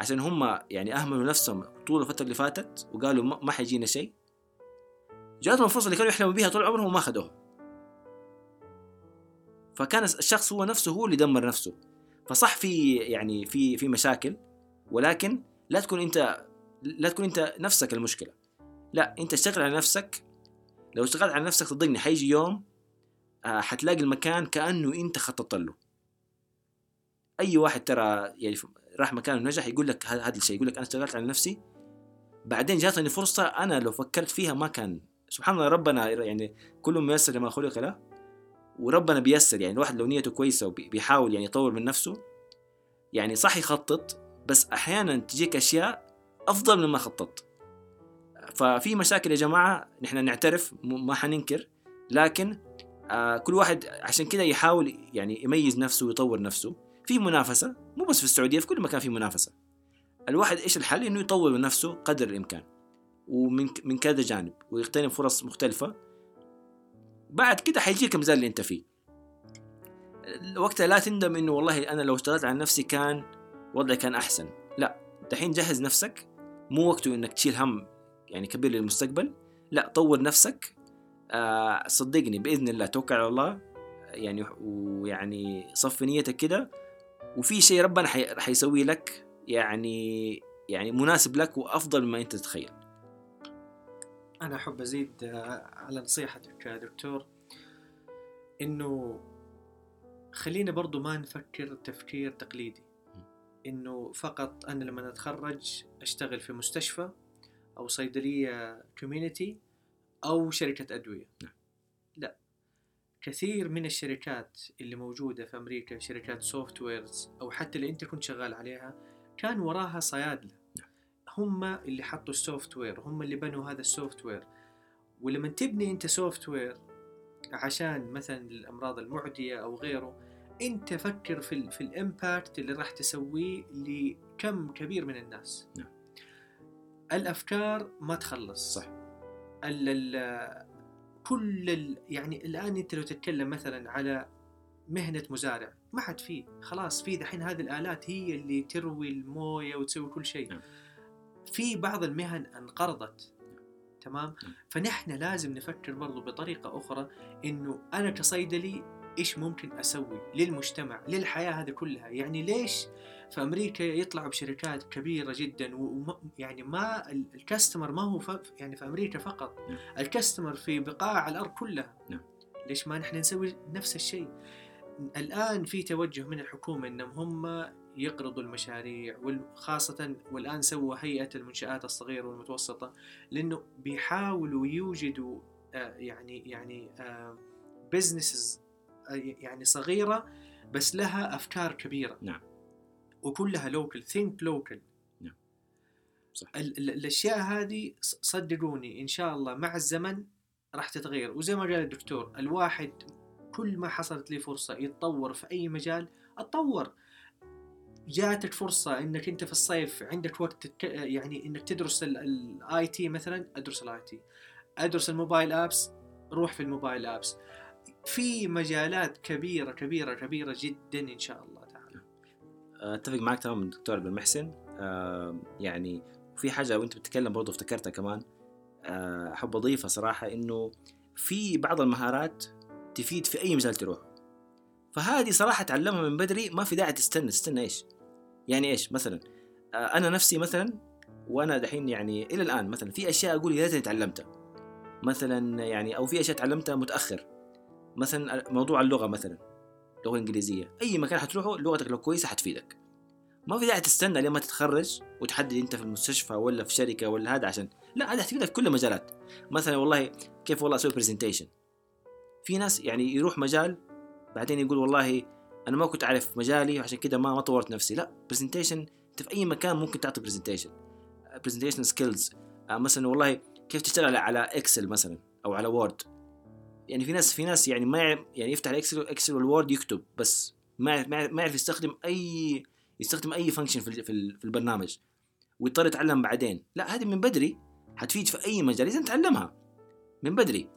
عشان هم يعني أهملوا نفسهم طول الفترة اللي فاتت وقالوا ما حيجينا شيء. جاتهم الفرصة اللي كانوا يحلموا بها طول عمرهم وما اخذوها فكان الشخص هو نفسه هو اللي دمر نفسه. فصح في يعني في في مشاكل ولكن لا تكون أنت لا تكون أنت نفسك المشكلة. لا أنت اشتغل على نفسك. لو اشتغلت على نفسك صدقني حيجي يوم آه، حتلاقي المكان كأنه أنت خططت له. أي واحد ترى يعني راح مكان ونجح يقول لك هذا هذا الشيء يقول لك أنا اشتغلت على نفسي. بعدين جاتني فرصة أنا لو فكرت فيها ما كان سبحان الله ربنا يعني كل ميسر لما خلق له وربنا بيسر يعني الواحد لو نيته كويسة وبيحاول يعني يطور من نفسه يعني صح يخطط بس أحيانا تجيك أشياء أفضل مما خططت. ففي مشاكل يا جماعة نحن نعترف ما حننكر لكن آه كل واحد عشان كذا يحاول يعني يميز نفسه ويطور نفسه. في منافسة مو بس في السعودية في كل مكان في منافسة. الواحد إيش الحل؟ إنه يطور من نفسه قدر الإمكان. ومن من كذا جانب ويغتنم فرص مختلفة. بعد كده حيجيك الميزان اللي أنت فيه. وقتها لا تندم إنه والله أنا لو اشتغلت على نفسي كان وضعي كان أحسن. لا دحين جهز نفسك. مو وقته إنك تشيل هم يعني كبير للمستقبل. لا طور نفسك. آه صدقني بإذن الله توكل على الله. يعني ويعني صفي نيتك كده. وفي شيء ربنا حي... حيسوي لك يعني يعني مناسب لك وأفضل مما أنت تتخيل. أنا أحب أزيد آه، على نصيحتك يا دكتور إنه خلينا برضو ما نفكر تفكير تقليدي. إنه فقط أنا لما أتخرج أشتغل في مستشفى أو صيدلية كوميونتي أو شركة أدوية. نعم. لا. كثير من الشركات اللي موجودة في أمريكا شركات softwares أو حتى اللي أنت كنت شغال عليها كان وراها صيادلة. هم اللي حطوا ال software هم اللي بنوا هذا ال software ولما تبني أنت software عشان مثلا الأمراض المعدية أو غيره أنت فكر في ال في ال impact اللي راح تسويه لكم كبير من الناس نعم. الأفكار ما تخلص صح. ال ال كل ال يعني الآن أنت لو تتكلم مثلا على مهنة مزارع ما حد فيه خلاص في دحين هذه الآلات هي اللي تروي الموية وتسوي كل شيء نعم. في بعض المهن انقرضت تمام. فنحن لازم نفكر برضو بطريقة أخرى إنه أنا كصيدلي إيش ممكن أسوي للمجتمع للحياة هذه كلها يعني ليش في أمريكا يطلعوا بشركات كبيرة جدا وما يعني ما ال- الكاستمر ما هو يعني في أمريكا فقط. الكاستمر في بقاع الأرض كلها نعم. ليش ما نحن نسوي نفس الشيء الآن في توجه من الحكومة إنهم هم يقرضوا المشاريع وخاصة والآن سووا هيئة المنشآت الصغيرة والمتوسطة لأنه بيحاولوا يوجدوا آه، يعني يعني بزنسز يعني صغيرة بس لها أفكار كبيرة نعم. وكلها لوكل ثينك لوكل نعم. صح. الأشياء هذه صدقوني إن شاء الله مع الزمن راح تتغير وزي ما قال الدكتور الواحد كل ما حصلت لي فرصة يتطور في أي مجال أتطور جاتك فرصه إنك أنت في الصيف عندك وقت. يعني إنك تدرس ال IT مثلا أدرس ال IT. أدرس ال mobile apps روح في ال mobile apps. في مجالات كبيرة كبيرة كبيرة جدا إن شاء الله تعالى. أتفق معك تماما دكتور بن محسن آه يعني في حاجة وأنت بتتكلم برضه افتكرتها كمان. آه، أحب أضيفها صراحة إنه في بعض المهارات تفيد في أي مجال تروح. فهذه صراحة تعلمها من بدري ما في داعي تستنى تستنى إيش؟ يعني إيش مثلا؟ آه، أنا نفسي مثلا وأنا دحين يعني إلى الآن مثلا في أشياء أقول يا ريتني تعلمتها. مثلا يعني أو في أشياء تعلمتها متأخر. مثلا موضوع اللغة مثلا لغة إنجليزية. أي مكان حتروحه لغتك لو كويسة حتفيدك. ما في داعي تستنى لين ما تتخرج وتحدد أنت في المستشفى ولا في شركة ولا هذا عشان. لا هذا حتفيدك في كل المجالات. مثلا والله كيف والله أسوي presentation في ناس يعني يروح مجال بعدين يقول والله أنا ما كنت أعرف مجالي وعشان كده ما ما طورت نفسي. لا presentation أنت في أي مكان ممكن تعطي presentation presentation skills مثلا والله كيف تشتغل على Excel مثلا أو على Word يعني في ناس في ناس يعني ما يعني يفتح ال Excel Excel وال Word يكتب بس. ما ما يعرف- يستخدم اي يستخدم أي function في في ال- في البرنامج. ويضطر يتعلم بعدين. لا هذه من بدري. حتفيد في أي مجال إذا تعلمها. من بدري.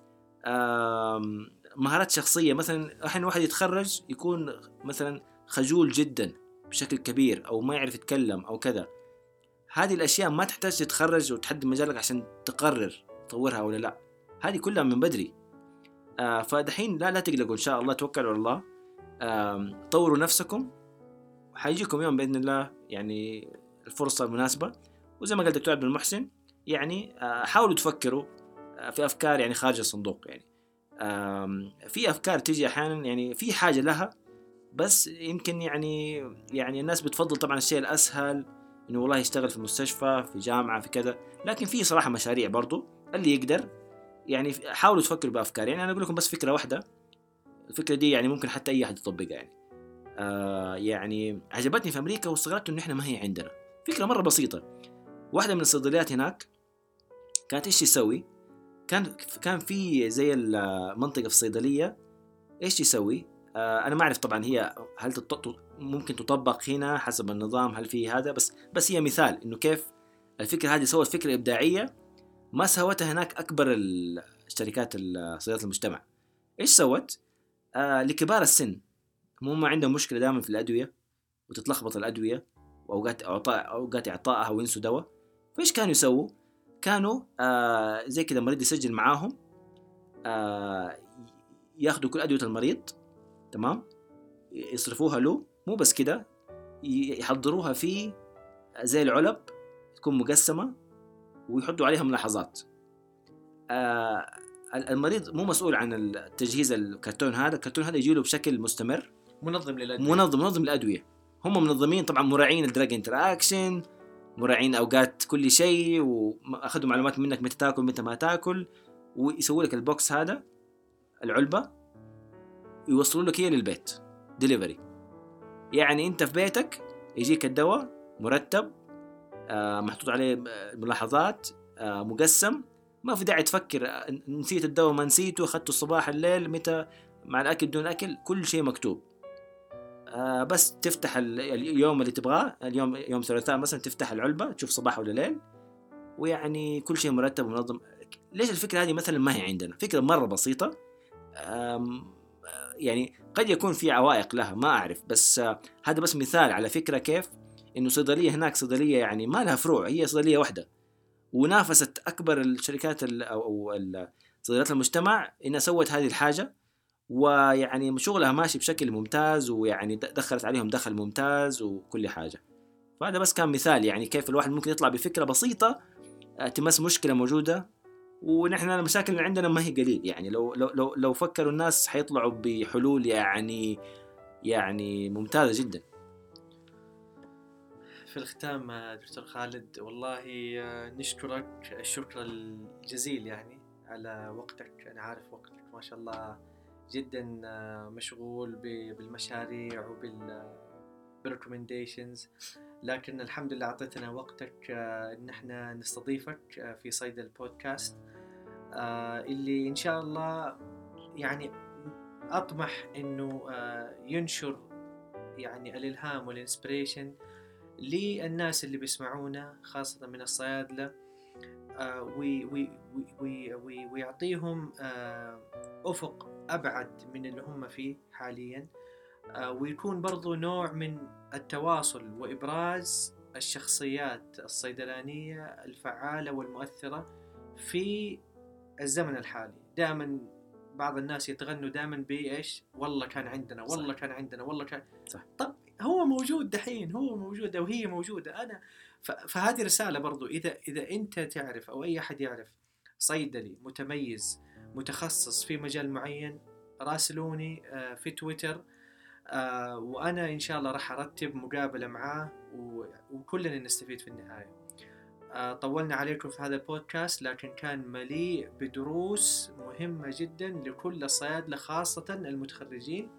مهارات شخصية. مثلا أحيانا واحد يتخرج يكون مثلا خجول جدا بشكل كبير أو ما يعرف يتكلم أو كذا. هذه الأشياء ما تحتاج تتخرج وتحدد مجالك عشان تقرر تطورها ولا لا. هذه كلها من بدري. آه فدحين لا لا تقلقوا إن شاء الله توكلوا على الله. آم، طوروا نفسكم. حيجيكم يوم بإذن الله يعني الفرصة المناسبة. وزي ما قال الدكتور عبد المحسن يعني آه، حاولوا تفكروا آه، في أفكار يعني خارج الصندوق يعني. في أفكار تيجي أحيانا يعني في حاجة لها بس يمكن يعني يعني الناس بتفضل طبعا الشيء الأسهل إنه والله يشتغل في مستشفى في جامعة في كذا. لكن في صراحة مشاريع برضو اللي يقدر يعني حاولوا تفكروا بأفكار. يعني أنا أقول لكم بس فكرة واحدة الفكرة دي يعني ممكن حتى أي أحد يطبقها يعني. آه يعني عجبتني في أمريكا واستغربت إنه إحنا ما هي عندنا. فكرة مرة بسيطة. واحدة من الصيدليات هناك كانت إيش تسوي كان كان في زي المنطقة في الصيدلية. إيش يسوي؟ آه أنا ما أعرف طبعا هي هل ممكن تطبق هنا حسب النظام هل في هذا؟ بس بس هي مثال إنه كيف الفكرة هذه سوت فكرة إبداعية ما سوتها هناك أكبر الشركات ال- صيدله المجتمع. إيش سوت؟ آه لكبار السن. هم ما عندهم مشكلة دائما في الأدوية وتتلخبط الأدوية وأوقات إعطاء أوقات اعطائها وينسوا دواء. فإيش كانوا يسووا؟ كانوا آه زي كذا المريض يسجل معاهم آه ياخذوا كل أدوية المريض تمام؟ يصرفوها له مو بس كده يحضروها في زي العلب تكون مقسمة ويحطوا عليها ملاحظات. آه المريض مو مسؤول عن التجهيز الكرتون هذا الكرتون هذا يجي له بشكل مستمر. منظم للأدوية. منظم منظم الادويه هم منظمين طبعا مراعين ال drug interaction مراعين أوقات كل شيء وأخذوا معلومات منك متى تاكل متى ما تاكل ويسووا لك ال box هذا العلبة يوصلوا لك هي للبيت ديليفري يعني أنت في بيتك يجيك الدواء مرتب آه محطوط عليه آه، ملاحظات آه مقسم. ما في داعي تفكر آه، نسيت الدواء ما نسيته أخذته الصباح الليل متى مع الأكل بدون أكل كل شيء مكتوب. آه بس تفتح ال- اليوم اللي تبغاه اليوم يوم ثلاثاء مثلا تفتح العلبة تشوف صباح ولا ليل ويعني كل شيء مرتب ومنظم. ليش الفكرة هذه مثلا ما هي عندنا؟ فكرة مرة بسيطة. يعني قد يكون في عوائق لها ما أعرف. بس آه، هذا بس مثال على فكرة كيف إنه صيدلية هناك صيدلية يعني ما لها فروع هي صيدلية واحدة. ونافست أكبر الشركات ال- أو صيدليات المجتمع إنها سوت هذه الحاجة. ويعني شغلها ماشي بشكل ممتاز ويعني دخلت عليهم دخل ممتاز وكل حاجة. فهذا بس كان مثال يعني كيف الواحد ممكن يطلع بفكرة بسيطة آه، تمس مشكلة موجودة ونحن المشاكل اللي عندنا ما هي قليل. يعني لو لو لو, لو فكروا الناس حيطلعوا بحلول يعني يعني ممتازة جدا. في الختام آه، دكتور خالد والله آه، نشكرك. الشكر الجزيل يعني على وقتك. أنا عارف وقتك ما شاء الله. جدا آه، مشغول بالمشاريع وبال لكن الحمد لله أعطيتنا وقتك آه، إن إحنا نستضيفك آه، في صيد البودكاست. اللي إن شاء الله يعني أطمح إنه ينشر يعني الإلهام وال inspiration للناس اللي بيسمعونا خاصة من الصيادلة. آه، وي- وي- وي- وي- وي- ويعطيهم آه، أفق أبعد من اللي هم فيه حاليا آه، ويكون برضو نوع من التواصل وإبراز الشخصيات الصيدلانية الفعالة والمؤثرة في الزمن الحالي دائما بعض الناس يتغنوا دائما بإيش والله كان عندنا والله صح. كان عندنا والله كان صح. طب هو موجود دحين هو موجود أو هي موجودة أنا ف- فهذه رسالة برضو إذا إذا أنت تعرف أو أي أحد يعرف صيدلي متميز متخصص في مجال معين راسلوني آه، في تويتر آه، وأنا إن شاء الله راح أرتب مقابلة معاه وكلنا نستفيد في النهاية. آه، طولنا عليكم في هذا البودكاست لكن كان مليء بدروس مهمة جدا لكل الصيادلة خاصة المتخرجين.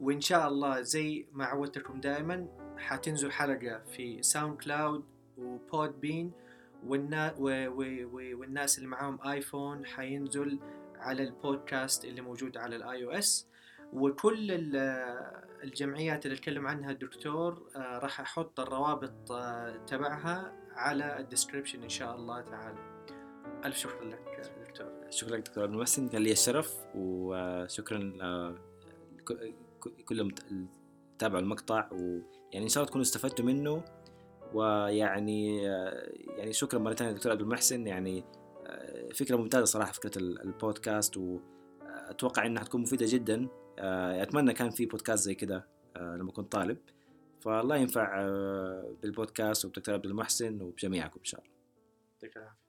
وإن شاء الله زي ما عودتكم دائما حتنزل حلقة في SoundCloud و Podbean والنا و و و والناس اللي معاهم ايفون حينزل على البودكاست اللي موجود على ال iOS وكل ال- الجمعيات اللي أتكلم عنها الدكتور آه، راح أحط الروابط آه، تبعها على ال description إن شاء الله تعالى. ألف شكر لك دكتور. شكرا لك دكتور المحسن كان لي الشرف وشكرا آه، كل تابعوا المقطع ويعني إن شاء الله تكونوا استفدتوا منه. ويعني آه، يعني شكرا مرة ثانية دكتور عبد المحسن. يعني آه، فكرة ممتازة صراحة فكرة ال- البودكاست. واتوقع إنها حتكون مفيدة جدا. آه، أتمنى كان في بودكاست زي كده آه، لما كنت طالب. فالله ينفع آه، بالبودكاست وبدكتور عبد المحسن وبجميعكم إن شاء الله. يعطيك العافية.